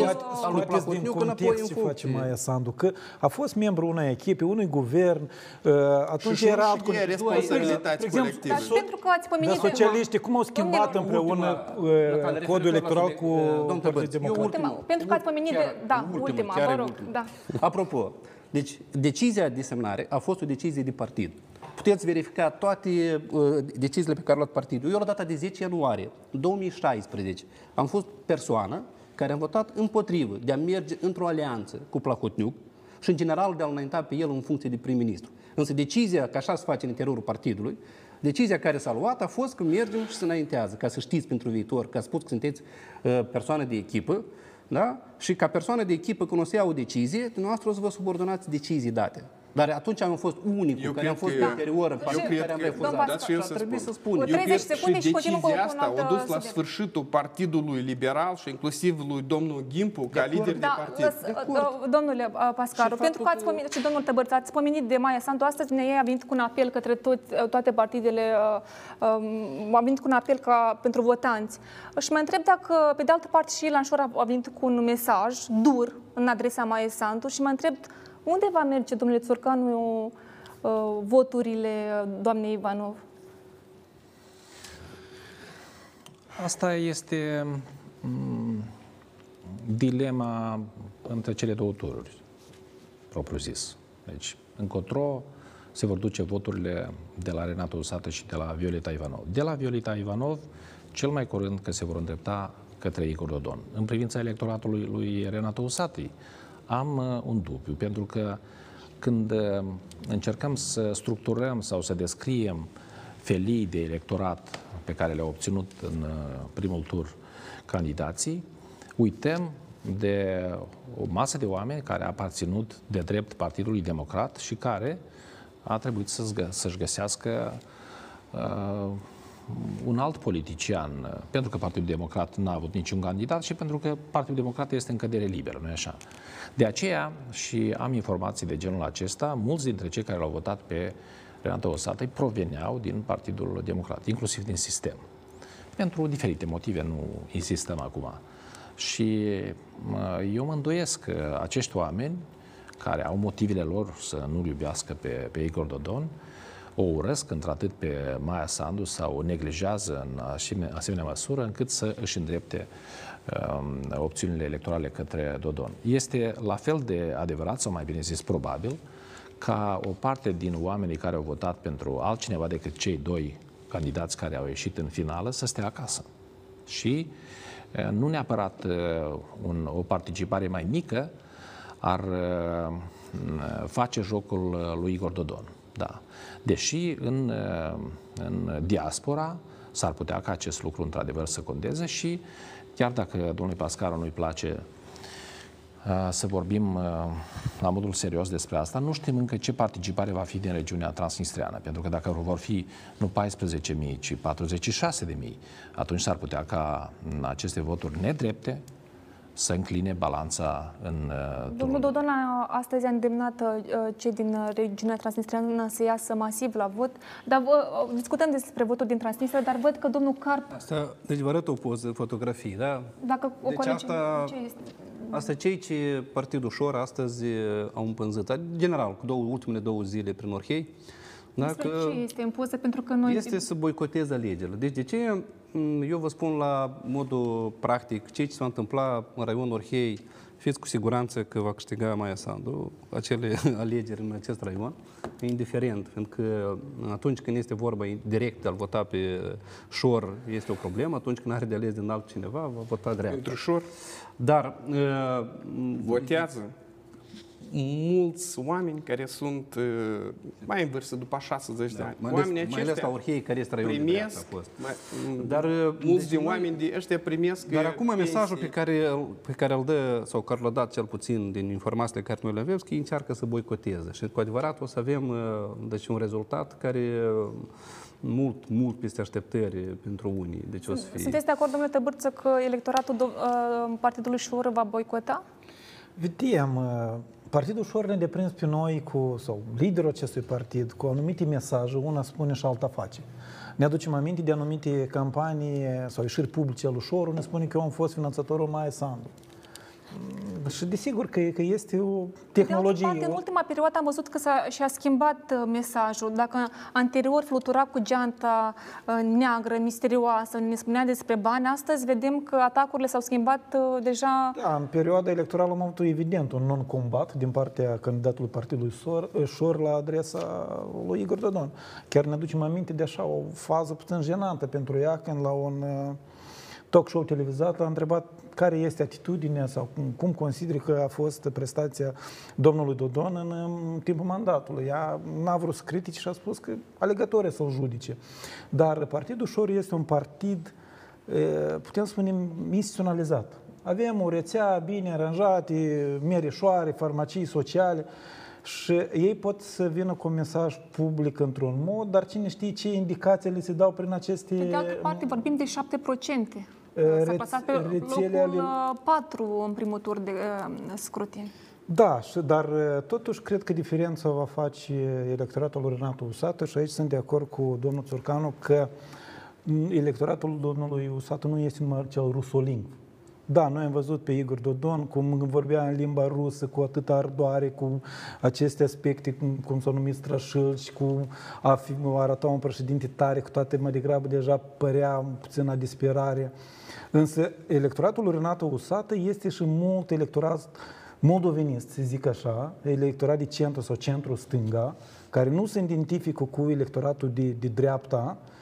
al lui
Scoateți din
Placotniuc înapoi
context
în
ce
funcție.
face Maia Sandu, că a fost membru unei echipe, unui guvern, uh, atunci
Și
era
și
alt
e responsabilități colective.
Dar pentru că ați
Dar
pomenit...
socialiștii, cum au schimbat
Domnule,
împreună
ultima-
uh,
Natale,
codul
referitor la
electoral
subiect,
cu
uh, domnul
Partidul
Tăbăț, eu
Democrat?
Ultima, pentru că ați pomenit de... Da, ultima,
chiar
vă
e
rog,
ultima.
da.
Apropo, deci decizia de semnare a fost o decizie de partid. Puteți verifica toate uh, deciziile pe care le-a luat partidul. Eu la data de 10 ianuarie 2016 am fost persoană care am votat împotrivă de a merge într-o alianță cu Placotniuc și în general de a-l înainta pe el în funcție de prim-ministru. Însă decizia, că așa se face în interiorul partidului, decizia care s-a luat a fost că mergem și se înaintează, ca să știți pentru viitor, că spus că sunteți uh, persoană de echipă, da? Și ca persoană de echipă, când o să ia o decizie, dumneavoastră o să vă subordonați decizii date. Dar atunci am fost unicul
Eu
care am
cred
fost
că-
superior în
Eu
partidul
cred
care am
că,
refuzat.
dați și eu
Și
să
a trebuit
spun.
să spun.
Cu
Eu
30
cred
secunde
și
și continuăm cu
decizia
un
asta
alt,
a dus la
subiect.
sfârșitul partidului liberal și inclusiv lui domnul Gimpu ca lider de
Da,
partid.
lăs- uh, domnule uh, Pascaru,
Și
pentru că
faptul
ați
că-
pomenit, și domnul Tăbărț, ați pomenit de Maia Sandu, astăzi ne a venit cu un apel către tot, uh, toate partidele, uh, um, a venit cu un apel ca pentru votanți. Și mă întreb dacă, pe de altă parte, și Ilan a venit cu un mesaj dur în adresa Maia Sandu și mă întreb unde va merge, domnule Țurcanu, uh, voturile doamnei Ivanov?
Asta este mm, dilema între cele două tururi, propriu-zis. Deci, încotro se vor duce voturile de la Renato Usată și de la Violeta Ivanov. De la Violeta Ivanov, cel mai curând că se vor îndrepta către Igor Dodon. În privința electoratului lui Renato Usatăi, am uh, un dubiu, pentru că când uh, încercăm să structurăm sau să descriem felii de electorat pe care le-au obținut în uh, primul tur candidații, uităm de o masă de oameni care a aparținut de drept Partidului Democrat și care a trebuit să-și gă- să-și găsească uh, un alt politician, uh, pentru că Partidul Democrat n-a avut niciun candidat și pentru că Partidul Democrat este în cădere liberă, nu-i așa? De aceea, și am informații de genul acesta, mulți dintre cei care l-au votat pe Renato Osatăi proveneau din Partidul Democrat, inclusiv din sistem. Pentru diferite motive, nu insistăm acum. Și mă, eu mă îndoiesc că acești oameni, care au motivele lor să nu-l iubească pe, pe Igor Dodon, o urăsc într-atât pe Maia Sandu sau o neglijează în asemenea, asemenea măsură încât să își îndrepte um, opțiunile electorale către Dodon. Este la fel de adevărat, sau mai bine zis probabil, ca o parte din oamenii care au votat pentru altcineva decât cei doi candidați care au ieșit în finală să stea acasă. Și eh, nu neapărat eh, un, o participare mai mică ar eh, face jocul eh, lui Igor Dodon. Da. Deși în, eh, în diaspora s-ar putea ca acest lucru într-adevăr să conteze și chiar dacă domnului Pascaru nu-i place uh, să vorbim uh, la modul serios despre asta. Nu știm încă ce participare va fi din regiunea transnistreană, pentru că dacă vor fi nu 14.000, ci 46.000, atunci s-ar putea ca în aceste voturi nedrepte să încline balanța în uh,
Domnul Dodon a, astăzi a îndemnat uh, cei din uh, regiunea transnistreană să iasă masiv la vot, dar vă, uh, discutăm despre votul din Transnistria, dar văd că domnul Carp,
Asta, deci vă arăt o poză, fotografii, da?
dacă o
Deci
colegi,
asta-
ce este?
Asta cei ce Partidul Șor astăzi eh, au împânzit, general, cu două, ultimele două zile prin Orhei, da,
Despre ce este în poză? Pentru că noi...
este să boicoteze alegerile. Deci de ce? Mm, Eu vă spun la modul practic, ce se va întâmpla în raionul Orhei, fiți cu siguranță că va câștiga Maia Sandu acele alegeri în acest raion, indiferent, pentru că atunci când este vorba direct de a vota pe Șor, este o problemă, atunci când are de ales din altcineva, va vota dreapta.
Pentru Șor
Dar uh,
votează mulți oameni care sunt uh, mai în vârstă, după 60 de ani.
mai ales,
Oamenii
mai ales
aceștia
la Orhei, care este raionul de dreapta
primesc,
a fost.
mai,
Dar,
dar
uh,
mulți
deci
din
noi-
oameni de ăștia primesc
Dar
uh,
acum mesajul pe
pensii.
care, îl- pe care îl dă, sau care l-a dat cel puțin din informațiile care noi le avem, că ei încearcă să boicoteze. Și cu adevărat o să avem uh, deci, un rezultat care uh, mult, mult peste așteptări pentru unii. Deci o să fie...
Sunteți de acord, domnule Tăbârță, că electoratul do- uh, Partidului Șor va boicota?
Vedem, uh, Partidul Șor ne deprins pe noi cu, sau liderul acestui partid, cu anumite mesaje, una spune și alta face. Ne aducem aminte de anumite campanii sau ieșiri publice al lui Șor, ne spune că eu am fost finanțatorul Maia Sandu. Mm, Și desigur că, că este o tehnologie.
De altă parte, în ultima perioadă am văzut că s-a, și-a schimbat uh, mesajul. Dacă anterior flutura cu geanta uh, neagră, misterioasă, ne spunea despre bani, astăzi vedem că atacurile s-au schimbat uh, deja...
Da, în perioada electorală am avut evident un non-combat din partea candidatului Partidului Sor, Șor la adresa lui Igor Dodon. Chiar ne aducem aminte de așa o fază puțin jenantă pentru ea când la un uh, talk show televizat a întrebat care este atitudinea sau cum, cum consideră că a fost prestația domnului Dodon în, în timpul mandatului. Ea n-a vrut să critique și a spus că alegătorii să-l judice. Dar Partidul Șor este un partid e, putem spune, instituționalizat. Avem o rețea bine aranjate, merișoare, farmacii sociale și ei pot să vină cu un mesaj public într-un mod, dar cine știe ce indicații le se dau prin aceste...
Pe de altă parte, vorbim de 7%.
Uh,
S-a
reț-
plasat pe
rețele
locul
ale-
4 în primul tur de uh, scrutin.
Da, și- dar uh, totuși cred că diferența va face electoratul lui Renato Usată și aici sunt de acord cu domnul Țurcanu că m, electoratul domnului Usată nu este numai cel rusolingv. Da, noi am văzut pe Igor Dodon cum vorbea în limba rusă cu atâta ardoare, cu aceste aspecte, cum, cum s-au numit strășâl și cu a fi, arăta un președinte tare, cu toate mai degrabă deja părea puțin la disperare. Însă electoratul lui Renato Usată este și mult electorat moldovenist, să zic așa, electorat de centru sau centru-stânga, care nu se identifică cu electoratul de, de dreapta, uh,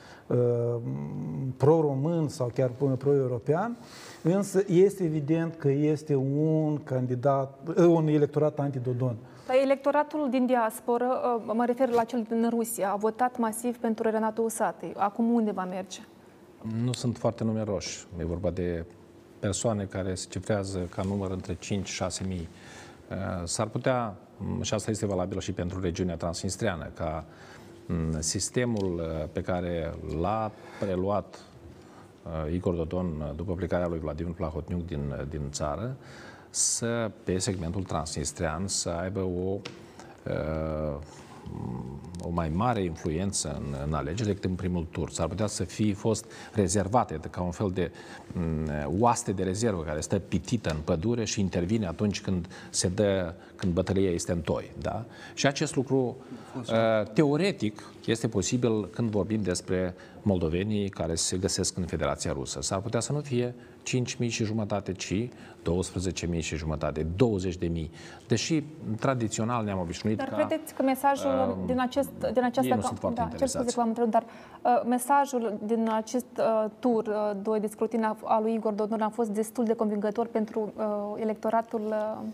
pro-român sau chiar pro-european, însă este evident că este un candidat, uh, un electorat antidodon.
Dar electoratul din diasporă, uh, mă refer la cel din Rusia, a votat masiv pentru Renato Usate. Acum unde va merge?
Nu sunt foarte numeroși. E vorba de persoane care se cifrează ca număr între 5-6 mii. Uh, S-ar putea, m, și asta este valabil și pentru regiunea transnistreană, ca m, sistemul uh, pe care l-a preluat uh, Igor Dodon uh, după plecarea lui Vladimir Plahotniuc din, uh, din țară, să, pe segmentul transnistrean, să aibă o uh, o mai mare influență în, în alegeri decât în primul tur. S-ar putea să fie fost rezervate de ca un fel de m, oaste de rezervă care stă pitită în pădure și intervine atunci când se dă, când bătălia este în toi. Da? Și acest lucru, uh, teoretic, este posibil când vorbim despre moldovenii care se găsesc în Federația Rusă. S-ar putea să nu fie 5.000 și jumătate, ci 12.000 și jumătate, 20.000. Deși tradițional ne-am obișnuit
Dar
ca...
credeți că mesajul
uh,
din, acest, din această...
ei nu sunt foarte
da, cer scuze
interesați.
că v-am întrebat, dar uh, mesajul din acest uh, tur uh, 2 de scrutin a- al lui Igor Dodon a fost destul de convingător pentru uh, electoratul uh,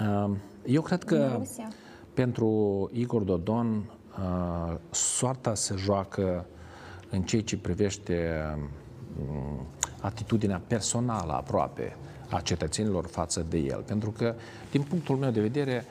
Uh, Eu cred
din
că
Rusia.
pentru Igor Dodon uh, soarta se joacă în ceea ce privește um, atitudinea personală aproape a cetățenilor față de el. Pentru că, din punctul meu de vedere,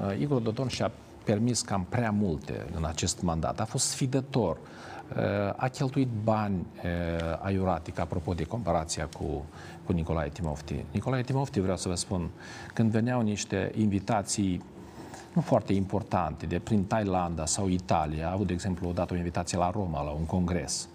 uh, Igor Dodon și-a permis cam prea multe în acest mandat. A fost sfidător, uh, a cheltuit bani uh, aiuratic, apropo de comparația cu, cu Nicolae Timofti. Nicolae Timofti, vreau să vă spun, când veneau niște invitații nu foarte importante, de prin Thailanda sau Italia, a avut, de exemplu, odată o invitație la Roma, la un congres,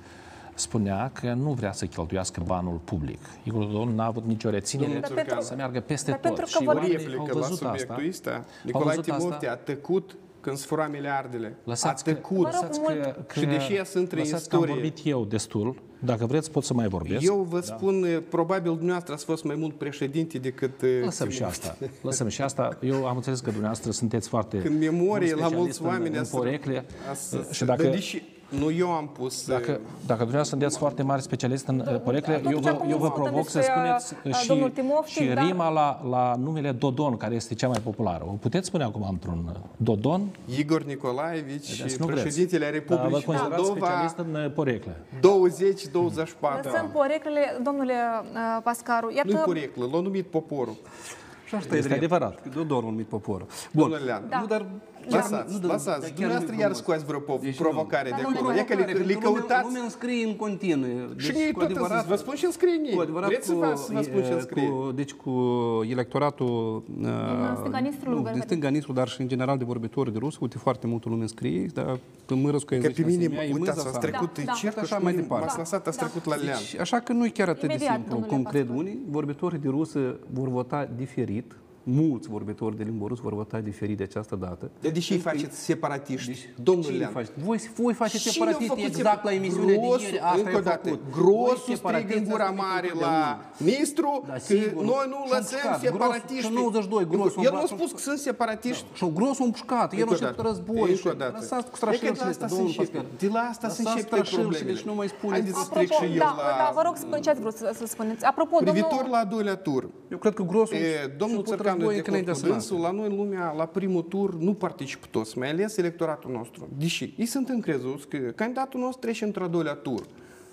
spunea că nu vrea să cheltuiască banul public. Igor Dodon n-a avut nicio reținere
Dar pentru-
să meargă peste
dar
tot.
pentru că
Și
vor-
oamenii au
replică la
văzut
subiectul
asta.
ăsta.
Au
Nicolae
văzut asta.
Timofte a tăcut când sfura miliardele.
Lăsați
a
că,
tăcut.
lăsați că, că,
și deși ea sunt în
lăsați că am
istorie,
vorbit eu destul, dacă vreți pot să mai vorbesc.
eu vă spun, probabil dumneavoastră ați fost mai mult președinte decât uh,
Lăsăm și
Timofte.
asta. Lăsăm și asta. Eu am înțeles că dumneavoastră sunteți foarte
Când memorie
bun
la mulți
specialist în-
oameni
în,
ați-
porecle.
ați-
și dacă,
deși, nu eu am pus... uh,
Dacă, dacă dumneavoastră sunteți foarte mari specialist în uh, porecle,
da,
eu
tot ce
vă,
am
eu vă
discutat
provoc să
despre,
spuneți
uh,
și,
domnul Timofti,
și
dar-
rima la, la numele Dodon, care este cea mai populară. O puteți spune acum într-un uh, Dodon?
Igor Nicolaevici,
Vedeți, nu vreți.
președintele
Dar vă
Republicii
considerați
Moldova,
specialist în uh, porecle.
20-24.
Lăsăm poreclele, domnule uh, Pascaru.
Nu-i
Iată,
poreclă, l-a numit poporul.
Și asta
Este
e drept.
adevărat.
Că Dodonul numit poporul. Bun.
Domnule Lean,
Da.
Nu, dar...
Lăsați,
nu, dar-
lăsați.
dar chiar
Dumneavoastră
nu-i
iar
frumos.
scoați vreo po-
Deci
provocare
nu.
de
Dar nu-i
acolo. E că le-
provocare,
le
pentru că lumea-
căutați-
Lumea îmi scrie în continuu.
Și ei
cu
tot
adevărat-
vă spun și în scrie în ei.
Cu adevărat,
Vreți să vă, să vă spun și în
e,
scrie.
Cu, deci cu electoratul... Din
stânga Nistrului,
nu,
vă
din
vede.
stânga Nistru, dar și în general de vorbitori de rusă, uite, foarte multă lume scrie, dar când mă răscă
Că pe mine, uitați, ați trecut
Da, da.
cercul
Așa
și
mai
mai
departe.
m-ați lăsat, ați trecut la Lean.
Deci, așa că nu e chiar atât
Imediat,
de simplu
domnule
cum
Pascal.
cred unii. Vorbitorii de rusă vor vota diferit. Mulți vorbitori de limbă rusă vor vota diferit de această dată.
De deși îi faceți separatiști,
Deci,
domnul
cine
Lean?
faceți? Voi, voi faceți
Cine a
separatiști
făcut
exact la emisiunea de
Grosul-
ieri. Asta
încă
e
o dată,
făcut.
Grosul
Voi
strigă în
separatiști
gura
ați
mare
făcut
la
întotdeauna.
ministru
Da,
că
sigur.
noi nu
Și-au
lăsăm
împușcat.
separatiști.
Grosul- și 92 Grosul
El nu a
împușcat.
spus că sunt separatiști.
Și grosul împușcat, el
Încă
a
o
început
dată.
război.
Încă o dată.
Lăsați cu
E că de
strașilțele,
asta se
domnul
începe.
Pascal.
De la asta se
Lăsați
începe
strașilțele
problemele.
și nu mai spuneți.
Haideți să
apropo,
trec și eu
da,
la...
da, vă rog, spune- ce ați vrut să, să spuneți. Apropo,
Privitor
domnul...
la al doilea tur,
Eu cred că grosul
E, domnul
și-a putut
Țărcanu
război
de
încă înainte
acord
să
cu
nască.
dânsul, la noi în lumea, la primul tur, nu participă toți, mai ales electoratul nostru. Deși ei sunt încrezuți că candidatul nostru trece într-al doilea tur.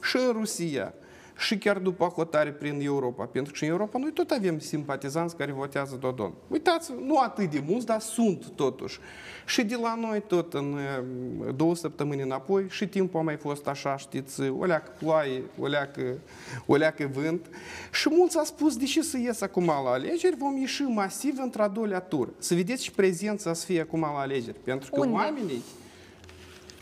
Și în Rusia, și chiar după hotare prin Europa. Pentru că și în Europa noi tot avem simpatizanți care votează Dodon. Uitați, nu atât de mulți, dar sunt totuși. Și de la noi tot în uh, două săptămâni înapoi și timpul a mai fost așa, știți, o leacă ploaie, o leacă, o leacă vânt. Și mulți au spus, de ce să ies acum la alegeri, vom ieși masiv într-a doilea tur. Să vedeți și prezența să fie acum la alegeri. Pentru că
Unde?
oamenii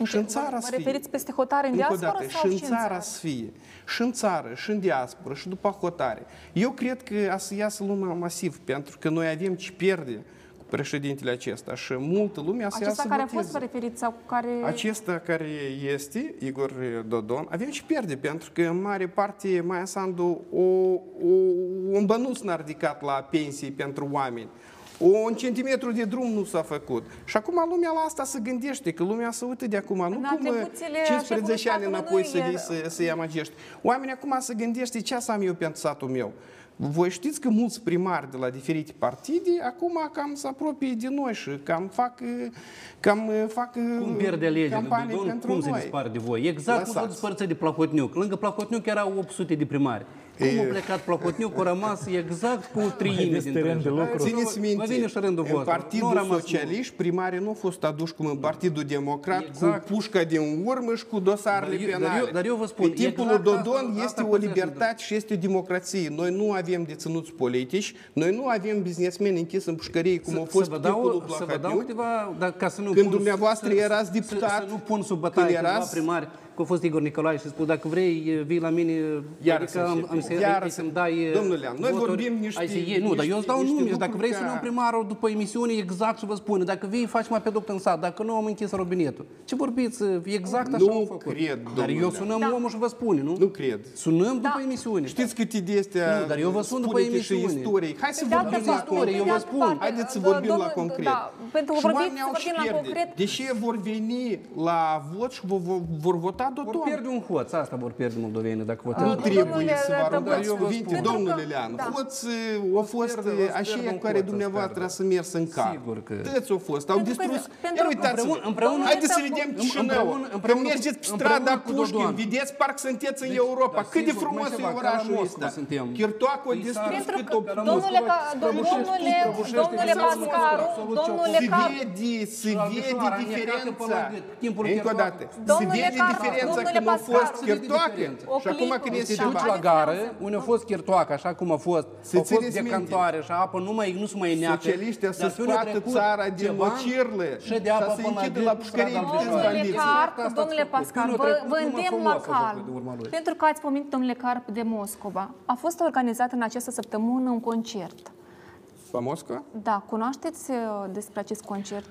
și în țara
Vă
să fie.
referiți peste hotare în
Încă o
diaspora
dată,
sau
și în țara să fie. Și în țară, și în diaspora, și după hotare. Eu cred că a să iasă lumea masiv, pentru că noi avem ce pierde cu președintele acesta și multă lume a să
Acesta
iasă
care a
voteze.
fost, vă referiți, sau care...
Acesta care este, Igor Dodon, avem ce pierde, pentru că în mare parte Maia Sandu o, o, un bănuț n-a ridicat la pensii pentru oameni. Un centimetru de drum nu s-a făcut. Și acum lumea la asta se gândește, că lumea se uită de acum, nu
În
cum
atribuțiile
15
șefului
ani înapoi să,
statului
vii
nu e-
să, să ia magești. Oamenii acum se gândește ce să am eu pentru satul meu. Voi știți că mulți primari de la diferite partide acum cam se apropie de noi și cam fac, cam fac
Cum pierde alegerile?
campanii
Dodon,
pentru
cum se
noi.
dispare de voi? Exact cum s-a
Lăsați.
despărțit de Plahotniuc. Lângă Plahotniuc erau 800 de primari. Cum
E-
a plecat Plahotniuc, a rămas exact cu treime
Haideți
dintre
teren de
ei.
lucru.
Țineți
Vă vine
minte,
și rândul
în
vostru. Nu a
Partidul
rămas
Socialist, primarii nu au fost aduși cum în Partidul Democrat,
Exact.
cu pușca din urmă și cu dosarele
Dar eu- dar
penale.
eu- dar eu vă spun,
În timpul
exact
lui
asta-
Dodon
asta
este o
puteți să-
libertate și este o democrație. Noi nu avem deținuți politici, noi nu avem biznesmeni închis în pușcărie, cum au fost
să vă
timpul
dau,
lui
să vă dau
Plahotniuc.
câteva, dar ca să nu
Când
pun,
dumneavoastră
să,
erați
să-
deputat,
să, să nu pun sub bătaie
când
câțiva
erați-
primari, că a fost Igor Nicolae și spun, dacă vrei, vii la mine,
Iar
adică
să
am,
începem.
am să,
Iar
ai
să-
să-mi dai
Domnule Lean, noi
voturi,
vorbim niște-
ai să iei, nu, dar eu îți dau
niște
nume și dacă
lucruri
vrei să
ca-
luăm primarul după emisiune, exact și vă spun, dacă vii, faci mai pedopt în sat, dacă nu am închis robinetul. Ce vorbiți? Exact așa
Nu
am făcut.
cred,
Dar
domnule
eu
Lean.
sunăm
Da.
omul și vă spune, nu?
Nu cred.
Sunăm după
Da.
emisiune.
Știți cât de astea
Nu, dar eu vă sun după
spune-te și
emisiune.
istorii. Hai să
Pe de altă
vorbim la
parte-
istorie,
pe
eu
de
vă
altă
spun.
parte,
Haideți să
da,
vorbim la
domnul-
concret.
Da, pentru că
și
vorbiți,
oamenii au
vorbim
și
la
pierde.
concret.
Deși vor veni la vot și vor, vor, vor vota
Vor
Dodon.
pierde un hoț, asta vor pierde moldovenii dacă votează.
Nu
Uh,
trebuie
domnule
să vă aruncați
Tăbăciu,
cuvinte,
pentru că-
domnule Lean.
da.
Hoți uh, au fost
pierde- o să
uh,
pierde
aceia
un
care
hoț, o să
dumneavoastră
pierde.
să mers în car.
Sigur că-
Tăți au fost, au
Pentru că-
distrus.
pentru
Ia
că-
uitați-vă.
Împreună- împreună-
Haideți să
Domnule
vedem
Tăbăciu,
Chișinău.
împreună-
Când
împreună-
mergeți pe
împreună
strada
cu
Pușkin,
Dodon.
vedeți, parcă sunteți în
Deci,
Europa.
dar
Cât de
sigur,
frumos
mai
e
ceva, ca la
orașul
Moscova
ăsta.
suntem.
Chirtoacu a
Păi,
distrus
Pentru
cât
că,
o
domnule, ca, domnule, domnule Pascaru, domnule
se
Car,
vede, se vede
Albișoara,
diferența.
timpul
Încă o
Chirtoacu.
dată, se
Domnule
vede
Car-
diferența
domnule
când a
Pascaru,
fost
se
vede
Chirtoacă
diferența.
O
și acum
clipă.
când
Te
este
duci
ceva.
la gară, unde a fost chirtoacă, așa cum a fost,
Să
au fost
țineți minte.
decantoare și apă nu, mai, nu se mai neacă.
Socialiștii
Dar
să
pe unde a
scoată
trecut
țara din
ceva
mocirle
și de
și
apă
să se
până la
închidă
gât,
la pușcării
strada
câțiva
Albișoara.
Domnule
bandiți.
Carp,
Asta ați
domnule
făcut.
Pascal,
Când a
vă,
trecut,
vă
numai
îndemn
frumos
la
a făcut
calm.
de urma lui.
Pentru că ați pomenit, domnule Carp, de Moscova. A fost organizat în această săptămână un concert.
La Moscova?
Da, cunoașteți uh, despre acest concert?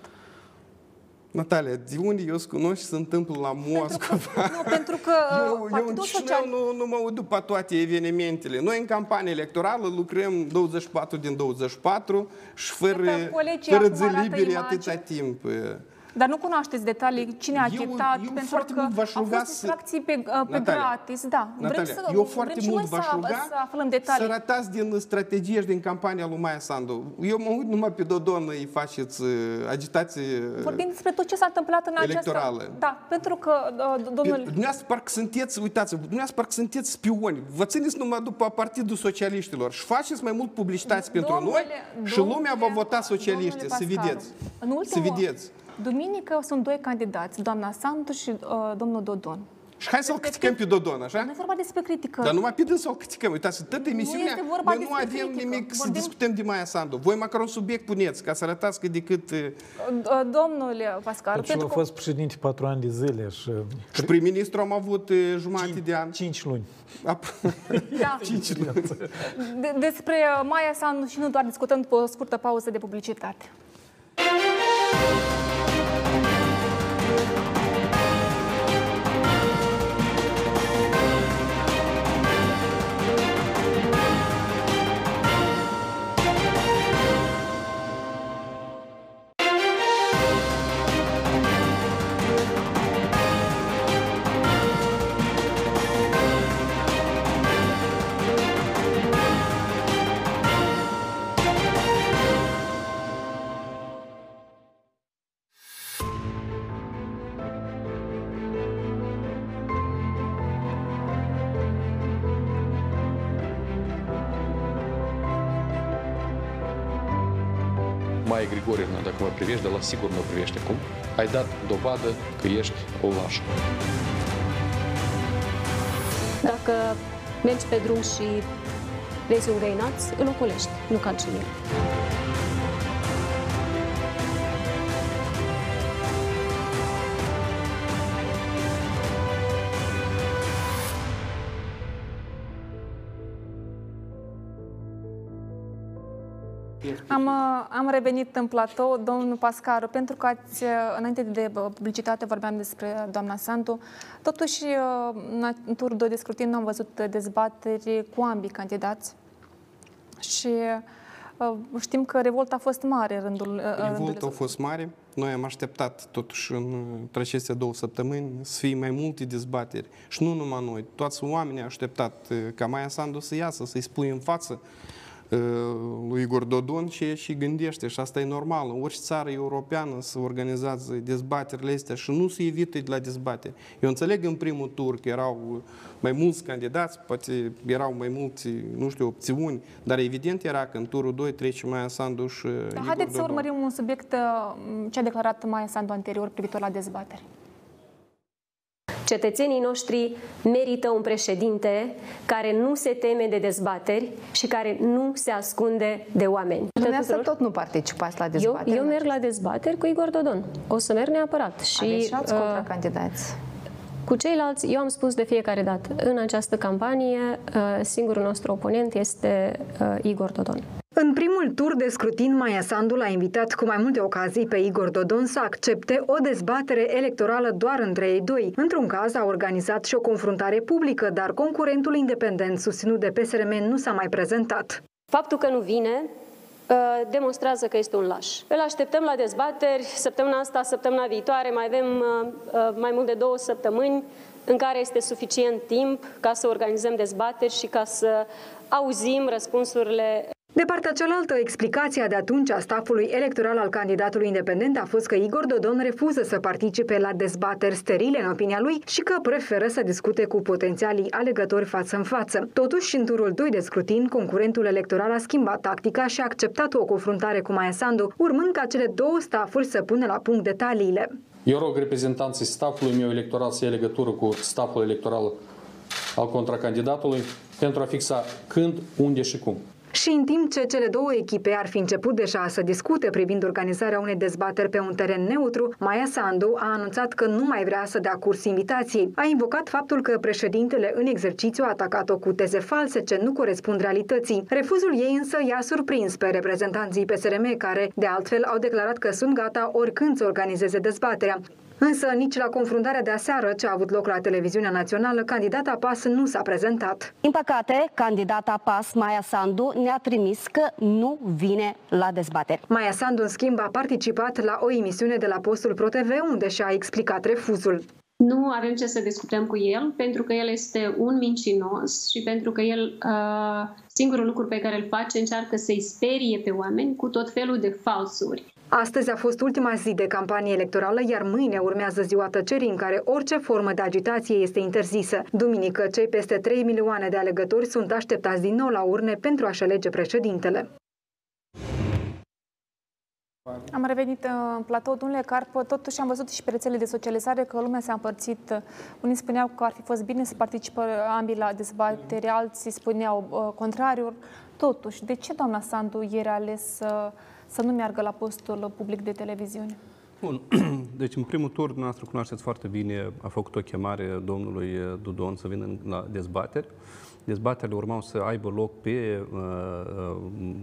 Natalia, de unde eu îți cunoști se întâmplă la Moscova?
Nu, pentru că
Eu, eu în
Partidul
Chișinău
Social...
nu, nu mă uit după toate evenimentele. Noi în campanie electorală lucrăm 24 din 24 și fără,
Iată, colegii
fără
acum
zi
arată
libere
imagini.
atâta timp.
Dar nu cunoașteți detalii, cine a
Eu-
achitat,
eu
pentru
foarte
că
mult v-aș
au
ruga
fost
să-
distracții pe, uh, pe
Natalia,
gratis, da.
Natalia,
vrem să,
eu foarte
vrem și
mult
noi
v-aș
să,
ruga
să aflăm
să
detalii.
arătați din strategie și din campania lui Maia Sandu. Eu mă uit numai pe Dodon, îi faceți uh, agitație uh,
Vorbim despre tot ce s-a întâmplat în
Electorală.
această... Da, pentru că, uh,
Pe-
domnul...
Dumneavoastră parcă sunteți, uitați dumneavoastră parcă sunteți spioni. Vă țineți numai după Partidul Socialiștilor și faceți mai mult publicitate pentru
Domnule-
noi și
domnule-
lumea va vota socialiști.
domnule
Să
Pascaru,
vedeți.
În
Să
ultimul,
vedeți.
Duminică sunt doi candidați, doamna Sandu și uh, domnul Dodon.
Și hai să-l criticăm pe Dodon, așa?
Nu e vorba despre critică.
Dar numai pe dâns să-l criticăm. Uitați, tot emisiunea,
este vorba
noi nu
despre
avem
critică.
nimic să
Vorbim-
discutăm de Maia Sandu. Voi măcar un subiect puneți, ca să arătați că decât... uh,
Uh, Domnule Pascaru,
Deci el
pentru
a
că
fost președinte patru ani de zile și
Și prim-ministru am avut uh, jumătate de an.
cinci luni.
Ap-
da,
Cinci luni.
de, despre uh, Maia Sandu și nu doar discutăm după o scurtă pauză de publicitate.
Grigorivna, dacă mă privești, dar la sigur mă privește cum, ai dat dovadă că ești o lașă.
Dacă mergi pe drum și vezi un găinaț, îl ocolești, nu calci în el.
Am, uh, am revenit în platou, domnul Pascaru, pentru că ați, uh, înainte de uh, publicitate vorbeam despre doamna Sandu. Totuși, în turul 2 de scrutin nu am văzut dezbateri cu ambii candidați. Și știm că revolta a fost mare în rândul...
Revolta a fost mare. Noi am așteptat totuși în aceste două săptămâni să fie mai multe dezbateri. Și nu numai noi. Toți oamenii au așteptat ca Maia Sandu să iasă, să-i spui în față lui Igor Dodon ce și gândește și asta e normal. În orice țară europeană să organizează dezbaterile astea și nu se evită de la dezbateri. Eu înțeleg în primul tur că erau mai mulți candidați, poate erau mai mulți, nu știu, opțiuni, dar evident era că în turul 2 trece Maia Sandu și Igor
Haideți
Dodon.
să urmărim un subiect ce a declarat Maia Sandu anterior privitor la dezbateri.
Cetățenii noștri merită un președinte care nu se teme de dezbateri și care nu se ascunde de oameni.
Dumneavoastră tot nu participați la dezbateri?
Eu, eu merg la dezbateri cu Igor Dodon. O să merg neapărat.
Și, Aveți și alți uh, contracandidați?
Cu ceilalți, eu am spus de fiecare dată, în această campanie, uh, singurul nostru oponent este uh, Igor Dodon.
În primul tur de scrutin, Maia Sandu l-a invitat cu mai multe ocazii pe Igor Dodon să accepte o dezbatere electorală doar între ei doi. Într-un caz a organizat și o confruntare publică, dar concurentul independent susținut de PSRM nu s-a mai prezentat.
Faptul că nu vine uh, demonstrează că este un laș. Îl așteptăm la dezbateri săptămâna asta, săptămâna viitoare, mai avem uh, uh, mai mult de două săptămâni în care este suficient timp ca să organizăm dezbateri și ca să auzim răspunsurile
de partea cealaltă, explicația de atunci a stafului electoral al candidatului independent a fost că Igor Dodon refuză să participe la dezbateri sterile în opinia lui și că preferă să discute cu potențialii alegători față în față. Totuși, în turul 2 de scrutin, concurentul electoral a schimbat tactica și a acceptat o confruntare cu Maia Sandu, urmând ca cele două stafuri să pună la punct detaliile.
Eu rog reprezentanții stafului meu electoral să ia legătură cu staful electoral al contracandidatului pentru a fixa când, unde și cum.
Și în timp ce cele două echipe ar fi început deja să discute privind organizarea unei dezbateri pe un teren neutru, Maia Sandu a anunțat că nu mai vrea să dea curs invitației. A invocat faptul că președintele în exercițiu a atacat-o cu teze false ce nu corespund realității. Refuzul ei însă i-a surprins pe reprezentanții PSRM care, de altfel, au declarat că sunt gata oricând să organizeze dezbaterea. Însă nici la confruntarea de aseară ce a avut loc la televiziunea națională, candidata PAS nu s-a prezentat.
Din păcate, candidata PAS, Maia Sandu, ne-a trimis că nu vine la dezbateri.
Maia Sandu, în schimb, a participat la o emisiune de la postul ProTV, unde și-a explicat refuzul.
Nu avem ce să discutăm cu el, pentru că el este un mincinos și pentru că el, uh, singurul lucru pe care îl face, încearcă să-i sperie pe oameni cu tot felul de falsuri.
Astăzi a fost ultima zi de campanie electorală, iar mâine urmează ziua tăcerii în care orice formă de agitație este interzisă. Duminică, cei peste 3 milioane de alegători sunt așteptați din nou la urne pentru a-și alege președintele.
Am revenit uh, în platou, domnule Carpă, totuși am văzut și pe rețelele de socializare că lumea s-a împărțit. Unii spuneau că ar fi fost bine să participă ambii la dezbatere, alții spuneau uh, contrariul. Totuși, de ce doamna Sandu ieri a ales să, să nu meargă la postul public de televiziune?
Bun. Deci, în primul tur, dumneavoastră cunoașteți foarte bine, a făcut o chemare domnului Dudon să vină la dezbateri. Dezbaterile urmau să aibă loc pe uh, uh,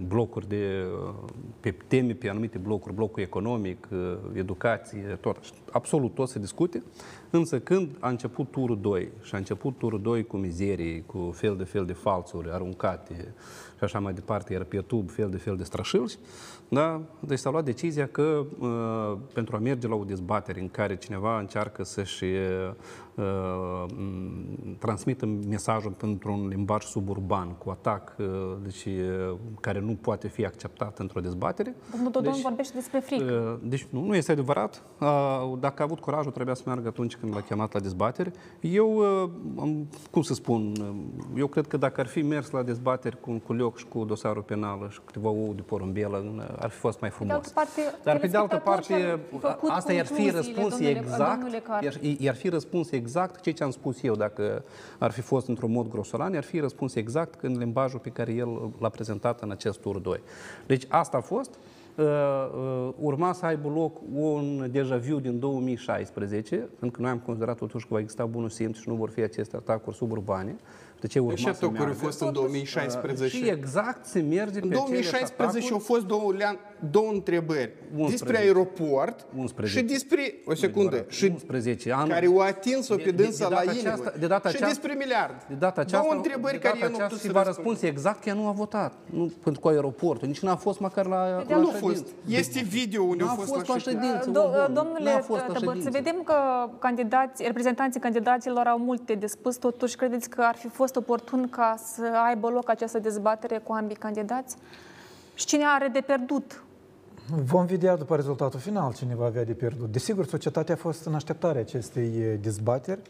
blocuri de, uh, pe teme, pe anumite blocuri, blocul economic, uh, educație, tot, absolut tot se discute. Însă când a început turul 2 și a început turul 2 cu mizerii, cu fel de fel de falsuri aruncate și așa mai departe, iar pe YouTube fel de fel de strașilți, da? Deci s-a luat decizia că uh, pentru a merge la o dezbatere în care cineva încearcă să-și uh, uh, m, transmită mesajul pentru un limbaj suburban cu atac uh, deci, uh, care nu poate fi acceptat într-o dezbatere.
Domnul Dodon
Deci,
vorbește despre frică.
Uh, Deci nu, nu este adevărat. Uh, Dacă a avut curajul, trebuia să meargă atunci când l-a chemat la dezbatere. Eu, uh, am- cum să spun, uh, eu cred că dacă ar fi mers la dezbateri cu un culioc și cu dosarul penal și câteva ou de porumbelă, uh, ar fi fost mai
de
frumos.
altă parte,
Dar pe de altă parte,
telespectatorul și-a făcut
asta i-ar fi
concluziile,
răspuns
domnule-
exact,
domnule Carp.
iar, i-ar fi răspuns exact ce ți-am spus eu, dacă ar fi fost într-un mod grosolan, i-ar fi răspuns exact în limbajul pe care el l-a prezentat în acest tur 2. Deci asta a fost. Uh, uh, urma să aibă loc un deja vu din 2016, pentru că noi am considerat totuși că va exista bunul simț și nu vor fi aceste atacuri suburbane. De ce urma
Și
să
atacuri au
meargă.
fost în 2016.
Și exact se merge
În
pe
2016
aceleași
au fost două, lea- două întrebări
11.
despre aeroport
11.
și despre, o secundă, și
11 ani.
care o atins-o pe
De- de-
dânsa
de
la
data
inimă.
aceasta- de data
și
aceasta-
despre miliard.
De data aceasta,
Două întrebări
de
care
data
eu nu
aceasta
pot
și
să
va
răspund.
răspuns exact că ea nu a votat. Nu pentru cu aeroportul, nici nu a fost măcar la,
De
la
nu a
ședință.
fost. Este video unde
Nu
a
a
fost
fost
la
la
ședință.
ședință.
Do-
Bun,
domnule
n-a fost la
Tăbăț,
ședință.
vedem că candidați, reprezentanții candidaților au multe de spus, totuși credeți că ar fi fost oportun ca să aibă loc această dezbatere cu ambii candidați? Și cine are de pierdut?
Vom vedea după rezultatul final cine va avea de pierdut. Desigur, societatea a fost în așteptare acestei eh, dezbateri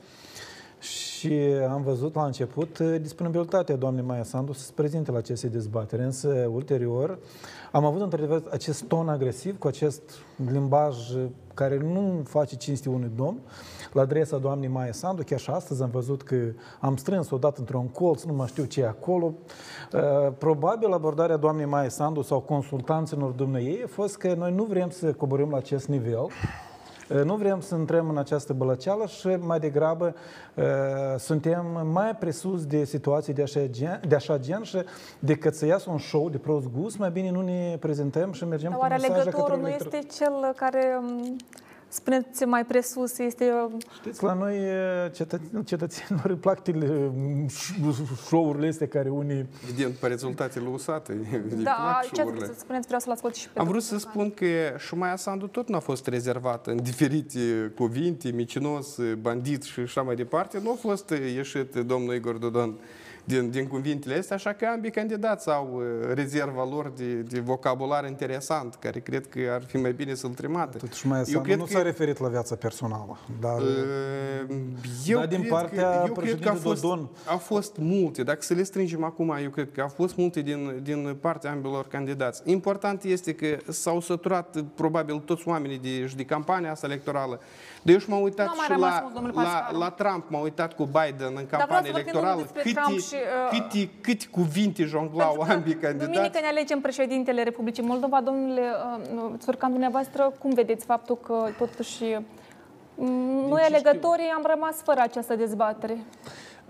și am văzut la început eh, disponibilitatea doamnei Maia Sandu să se prezinte la aceste dezbateri, însă ulterior am avut într-adevăr acest ton agresiv cu acest limbaj eh, care nu face cinste unui domn la adresa doamnei Maia Sandu. Chiar și astăzi am văzut că am strâns odată într-un colț, nu mai știu ce e acolo. Uh, Probabil abordarea doamnei Maia Sandu sau consultanților dumneiei a fost că noi nu vrem să coborâm la acest nivel. Uh, Nu vrem să intrăm în această bălăceală și mai degrabă uh, suntem mai presus de situații de așa, gen, de așa gen și decât să iasă un show de prost gust, mai bine nu ne prezentăm și mergem
Dar
cu
oare
mesaje
alegătorul
către
nu
elector-
este cel care, m, spuneți mai presus, este...
Știți, la noi cetăț- cetățenilor îi plac tele- show-urile astea care unii...
Evident, pe rezultatele usate. îi
Da,
plac
ce
show-urile.
ați să spuneți? Vreau să-l ascult și pe
Am vrut
domnul
să spun că Șumaia Sandu tot n-a fost rezervată în diferite cuvinte, micinos, bandit și așa mai departe. Nu a fost ieșit domnul Igor Dodon din, din cuvintele astea, așa că ambii candidați au uh, rezerva lor de, de vocabular interesant, care cred că ar fi mai bine să-l trimată.
Totuși, Maia Sandu nu s-a referit la viața personală, dar...
Eu
Dar din
cred
partea
că, eu cred că a
președintelui
fost,
Dodon-
a fost multe. Dacă să le strângem acum, eu cred că au fost multe din, din partea ambilor candidați. Important este că s-au săturat probabil toți oamenii de, și de campania asta electorală. De eu și m-am uitat
Nu a mai
și
rămas
la,
mult, domnule
la,
Pascaru.
la Trump, m-am uitat cu Biden în
vreau
campania
să vorbim
electorală.
despre
Câte,
Trump și, uh,
câte, câte cuvinte jonglau ambii candidați.
Duminică ne alegem președintele Republicii Moldova. Domnule uh, Țurcan, dumneavoastră, cum vedeți faptul că totuși m, noi alegătorii am rămas fără această dezbatere?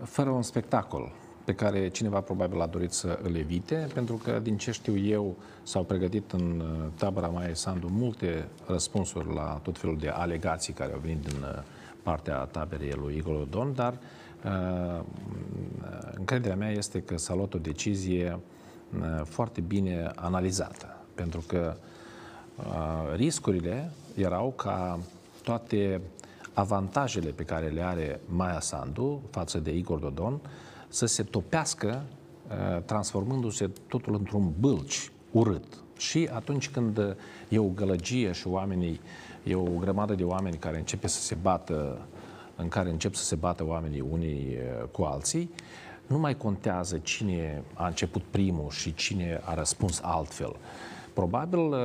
fără un spectacol pe care cineva probabil a dorit să îl evite, pentru că, din ce știu eu, s-au pregătit în uh, tabăra Maia Sandu multe răspunsuri la tot felul de alegații care au venit din uh, partea taberei lui Igor Dodon, dar uh, încrederea mea este că s-a luat o decizie uh, foarte bine analizată, pentru că uh, riscurile erau ca toate avantajele pe care le are Maia Sandu față de Igor Dodon să se topească, uh, transformându-se totul într-un bâlci urât. Și atunci când e o gălăgie și oamenii, e o grămadă de oameni care începe să se bată, în care încep să se bată oamenii unii uh, cu alții, nu mai contează cine a început primul și cine a răspuns altfel. Probabil uh,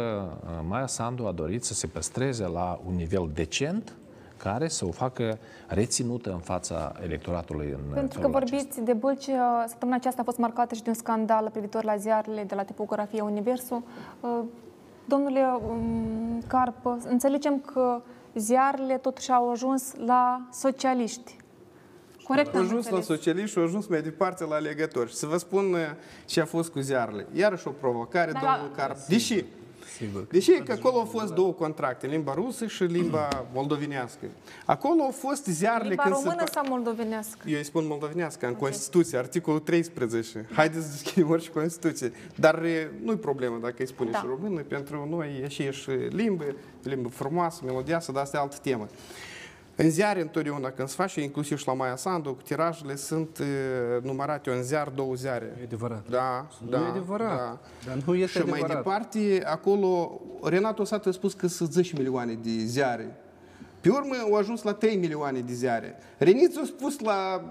Maia Sandu a dorit să se păstreze la un nivel decent care să o facă reținută în fața electoratului în
Pentru că
felul acesta.
vorbiți de bălci, uh, săptămâna aceasta a fost marcată și de un scandal privitor la ziarele de la tipografie Universul. Uh, Domnule um, Carp, înțelegem că ziarele totuși au ajuns la socialiști. Corect
Au
am
ajuns la
înțeles.
socialiști și au ajuns mai departe la alegători. Și să vă spun uh, ce a fost cu ziarele. Iarăși o provocare,
Da,
domnul
da.
Carp. Deși,
Sigur.
deși că acolo au fost două contracte, limba rusă și limba moldovenească. Acolo au fost ziarele
Limba
când
română
se...
sau moldovenească?
Eu îi spun moldovenească, în Constituție, articolul 13. Haideți să deschidem orice Constituție. Dar e, nu-i problemă dacă îi spune
Da.
și română, pentru noi e și, și limbă, limbă frumoasă, melodioasă, dar asta e altă temă. În ziare întotdeauna când se face, inclusiv și la Maia Sandu, tirajele sunt uh, numărate un ziar, două ziare.
E adevărat.
Da,
Nu
da.
e adevărat.
Da.
Dar nu este
și mai
adevărat.
departe, acolo, Renato Satu a spus că sunt 10 milioane de ziare. Pe urmă au ajuns la 3 milioane de ziare. Renițu a spus la...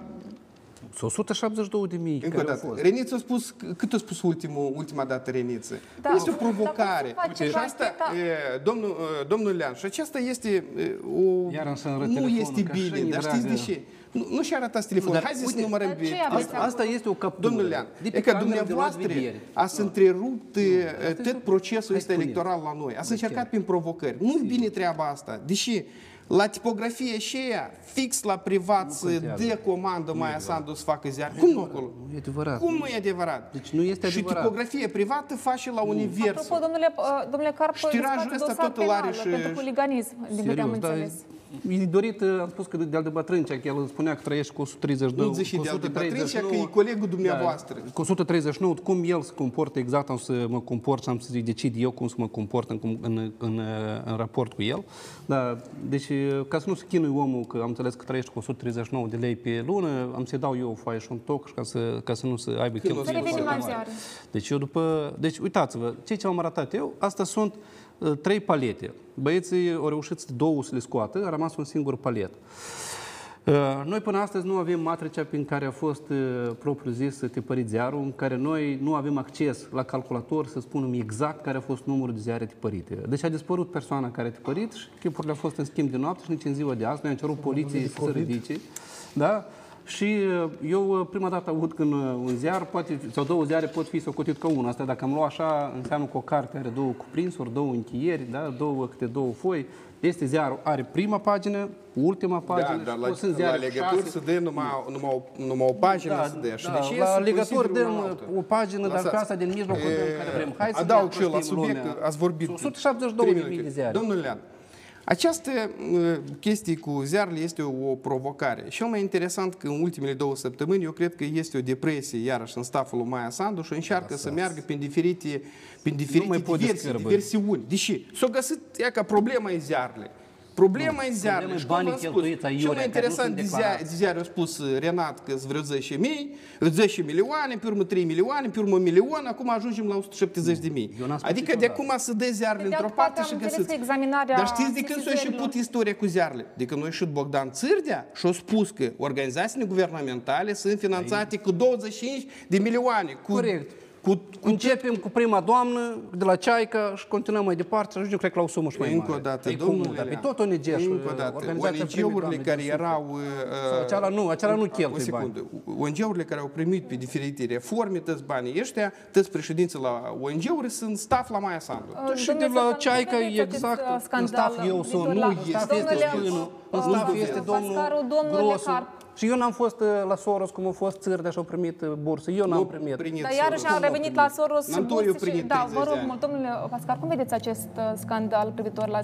Sunt 172 de mii
Încă o
care au
dată.
fost.
Renițu a spus, cât a spus ultimul, ultima dată Reniță?
Da.
Este o
Dar
provocare.
cum se face
și
cu
asta,
ancheta?
e, domnul, e, domnul Lean, și aceasta este e, o...
Iar îmi să-mi arăt
nu
telefonul,
este
că
bine,
așa-i
dar știți de
dragă.
ce? Nu, nu și arătați telefonul.
dar
Hai să
uite,
numărăm
Dar ce
bine.
aveți
Asta, asta este o captură.
Domnul Lean,
de pe
e că
cameră de luat
dumneavoastră
vedere.
ați întrerupt e, tot procesul
Hai
ăsta
spune-mi.
electoral la noi. Ați
De ce?
încercat prin provocări. Nu e bine treaba asta. Deși la tipografie și ea, fix la privat,
Nu
să
contează.
dă comandă Maia Sandu să facă ziar. Cum nu acolo?
Nu e adevărat.
Cum nu e adevărat?
Deci nu este
Și
adevărat.
tipografie privată face la univers.
Apropo, domnule, uh, domnule Carp,
Și tirajul
spate
ăsta
dosar
tot îl are
penal
și-
pentru huliganism, din câte am
Serios, dar
înțeles.
E dorit, am spus că de-al de bătrâncea, că el spunea că trăiește cu 132,
Nu zici și
cu
de-al de
139.
bătrâncea, că e colegul dumneavoastră.
Da, cu 139, cum el se comportă exact, am să mă comport și am să decid eu cum să mă comport în, în, în, în raport cu el. Da, deci, ca să nu se chinui omul, că am înțeles că trăiește cu 139 de lei pe lună, am să-i dau eu o foaie și un toc și ca să, ca să nu se aibă
Când o
cheltuieli
să
Revenim
foarte
la
mari.
ziare.
Deci eu după... Deci uitați-vă, ce ce am arătat eu, asta sunt uh, trei palete. Băieții au reușit două să le scoată, a rămas un singur palet. Uh, Noi până astăzi nu avem matricea prin care a fost uh, propriu-zis tipărit ziarul, în care noi nu avem acces la calculator să spunem exact care a fost numărul de ziare tipărite. Deci a dispărut persoana care a tipărit și chipurile au fost în schimb de noapte și nici în ziua de azi. Noi am cerut poliției să se ridice. Da? Și uh, eu uh, prima dată aud când uh, un ziar, poate, sau două ziare pot fi socotit ca unul. Asta dacă am luat așa, înseamnă că o carte are două cuprinsuri, două încheieri, da? două, câte două foi. Este ziarul, are prima pagină, ultima pagină
Da, dar
și
la,
pot sunt
la
ziare
legături
șase.
se dă numai, numai, o, numai o pagină
Da,
să dea. Și
da,
de ce
la
să
legături
consideră
dăm
una alta?
o pagină, dar pe
Lăsați.
asta din mijloc o dăm care vrem. Hai să
Adaug
ne
și eu la
prostim
subiect,
lumea.
că ați vorbit
172
trei
de mii
minute.
de ziare.
Domnul Lean, această uh, chestie cu ziarele este o provocare. Cel mai interesant că în ultimele două săptămâni eu cred că este o depresie iarăși în staful lui Maia Sandu și încearcă să meargă prin diferite, prin diferite
mai pot
diversii,
descârbă.
diversiuni. Deși s-a găsit ea ca problema e ziarele. Problema e ziarele.
problema e
Și cum
banii
v-am spus,
cheltuiți aiurea,
Cel
care
mai
nu
interesant
sunt
de
declarați.
ziare, de ziare a spus uh, Renat că sunt vreo 10 mii, 10 milioane, pe urmă 3 milioane, pe urmă 1 milion, acum ajungem la 170 de mii.
Eu n-am spus
Adică de
niciodată.
acum să dă ziarele
Pe de
într-o
altă parte,
parte
am
și
înțeles
găsiți.
că examinarea
Dar știți de când s-a
sesizărilor-
început istoria cu ziarele? De când a ieșit Bogdan Țârdea și a spus că organizațiile guvernamentale sunt finanțate cu 25 de milioane. Cu,
Corect.
Cu, cu
Începem cu prima doamnă de la Ceaica și continuăm mai departe și ajungem, cred, că la o sumă și mai
Încă
mare.
o dată,
E
domnule
comun, dar pe
Lean,
tot ONG și
Încă o dată,
organizația primit
ONG-urile
doamne
care
din
erau...
Sau
uh,
acela nu, acela nu
o
cheltuie
secundă. ONG-urile care au primit pe diferite reforme, toți banii ăștia, toți președinții la ONG-uri sunt staff la Maia Sandu.
Uh,
Și
domnule
de la
Săcan,
Ceaica
vedeți acest,
exact,
uh,
în
scandal
staff eu sunt,
privitor
nu
la-
este, este
Domnule,
stânul, în
uh,
staff
uh,
este domnul
Pascaru, domnule
Grosu.
Carp.
Și eu n-am fost uh, la Soros cum a fost Țârdea și au primit uh, bursă. Eu n-am primit.
Dar iarăși am revenit la Soros și
Nantoiu
burse și...
primit
Da,
30
vă rog
de ani.
mult, domnule Pascal, cum vedeți acest uh, scandal privitor la...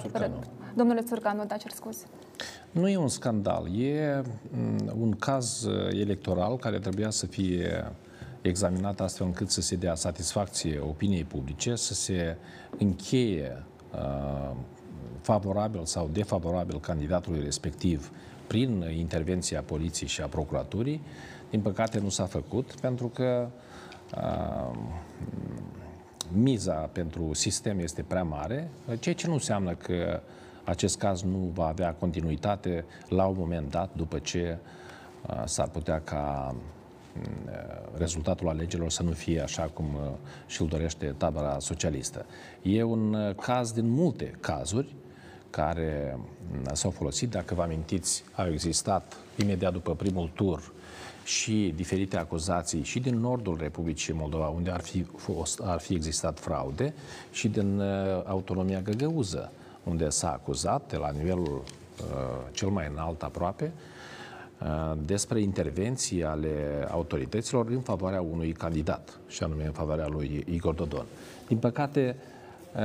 Domnule Țurcanu, da, cer scuze.
Nu e un scandal, e mm, un caz uh, electoral care trebuia să fie examinat astfel încât să se dea satisfacție opiniei publice, să se încheie uh, favorabil sau defavorabil candidatului respectiv prin intervenția poliției și a procuraturii. Din păcate nu s-a făcut pentru că uh, miza pentru sistem este prea mare, ceea ce nu înseamnă că acest caz nu va avea continuitate la un moment dat după ce uh, s-ar putea ca mm, uh, rezultatul alegerilor să nu fie așa cum uh, și-l dorește tabăra socialistă. E un uh, caz din multe cazuri care mm, s-au folosit. Dacă vă amintiți, au existat imediat după primul tur și diferite acuzații și din nordul Republicii Moldova, unde ar fi, fost, ar fi existat fraude, și din uh, autonomia găgăuză, unde s-a acuzat, de la nivelul uh, cel mai înalt aproape, uh, despre intervenții ale autorităților în favoarea unui candidat, și anume în favoarea lui Igor Dodon. Din păcate, uh,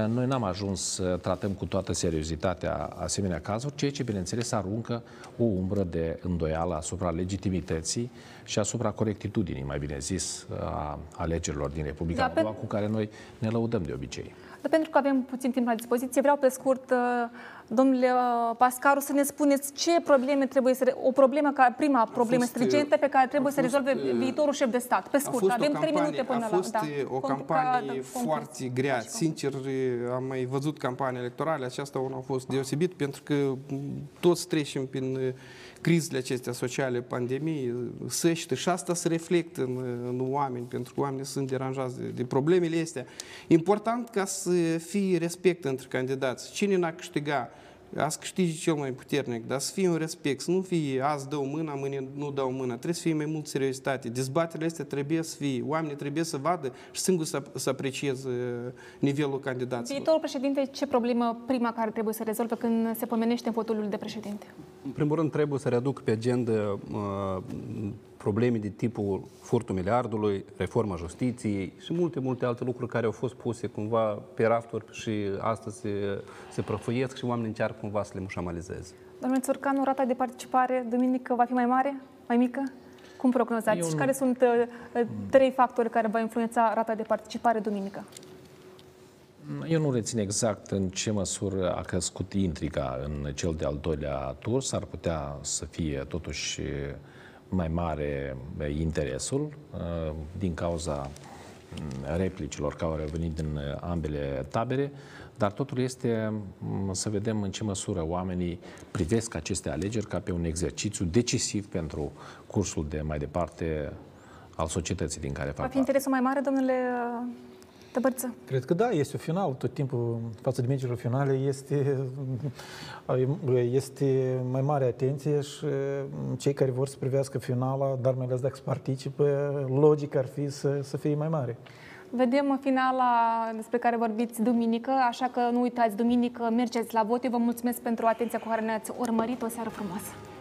noi n-am ajuns să tratăm cu toată seriozitatea asemenea cazuri, ceea ce, bineînțeles, aruncă o umbră de îndoială asupra legitimității și asupra corectitudinii, mai bine zis, a alegerilor din Republica
Da, pe-
Moldova, cu care noi ne lăudăm de obicei.
Dar pentru că avem puțin timp la dispoziție, vreau pe scurt, uh, domnule uh, Pascaru, să ne spuneți ce probleme trebuie să... O problemă, ca prima problemă
fost,
stringentă pe care trebuie să
fost,
rezolve
uh,
viitorul șef de stat. Pe
A
scurt,
fost
avem
o
trei minute
campanie,
până
a fost
la... Da.
o
Conclu-
campanie
ca- conclu-
foarte grea. Sincer, am mai văzut campanii electorale, aceasta una a fost deosebit pentru că m, toți trecem prin uh, crizele acestea sociale, pandemii, săște și asta se reflectă în, în oameni, pentru că oamenii sunt deranjați de, de problemele astea. Important ca să fie respect între candidați. Cine n-a câștiga, azi câștige cel mai puternic, dar să fie un respect, să nu fie azi dau mâna, mâine nu dau mâna. Trebuie să fie mai mult seriozitate. Dezbaterile astea trebuie să fie, oamenii trebuie să vadă și singur să, să aprecieze nivelul candidaților.
Viitorul președinte, ce problemă prima care trebuie să rezolve când se pomenește în fotoliul de președinte?
În primul rând trebuie să readuc pe agenda uh, probleme de tipul furtul miliardului, reforma justiției și multe, multe alte lucruri care au fost puse cumva pe rafturi și astăzi se, se prăfuiesc și oamenii încearcă cumva să le mușamalizeze.
Domnule Țurcanu, rata de participare duminică va fi mai mare, mai mică? Cum prognozați?
Eu
Și
nu-
care sunt uh, trei factori care va influența rata de participare duminică?
Eu nu rețin exact în ce măsură a crescut intriga în cel de-al doilea tur. S-ar putea să fie totuși mai mare interesul uh, din cauza mm, replicilor care au venit din ambele tabere, dar totul este mm, să vedem în ce măsură oamenii privesc aceste alegeri ca pe un exercițiu decisiv pentru cursul de mai departe al societății din care
Va
fac
fi interesul mai mare, domnule uh, Tăbărță?
Cred că da, este un final. Tot timpul, față de meciurile finale, este, este mai mare atenție și cei care vor să privească finala, dar mai ales dacă se participă, logic ar fi să, să fie mai mare.
Vedem finala despre care vorbiți duminică, așa că nu uitați, duminică mergeți la vot. Eu vă mulțumesc pentru atenția cu care ne-ați urmărit. O seară frumoasă!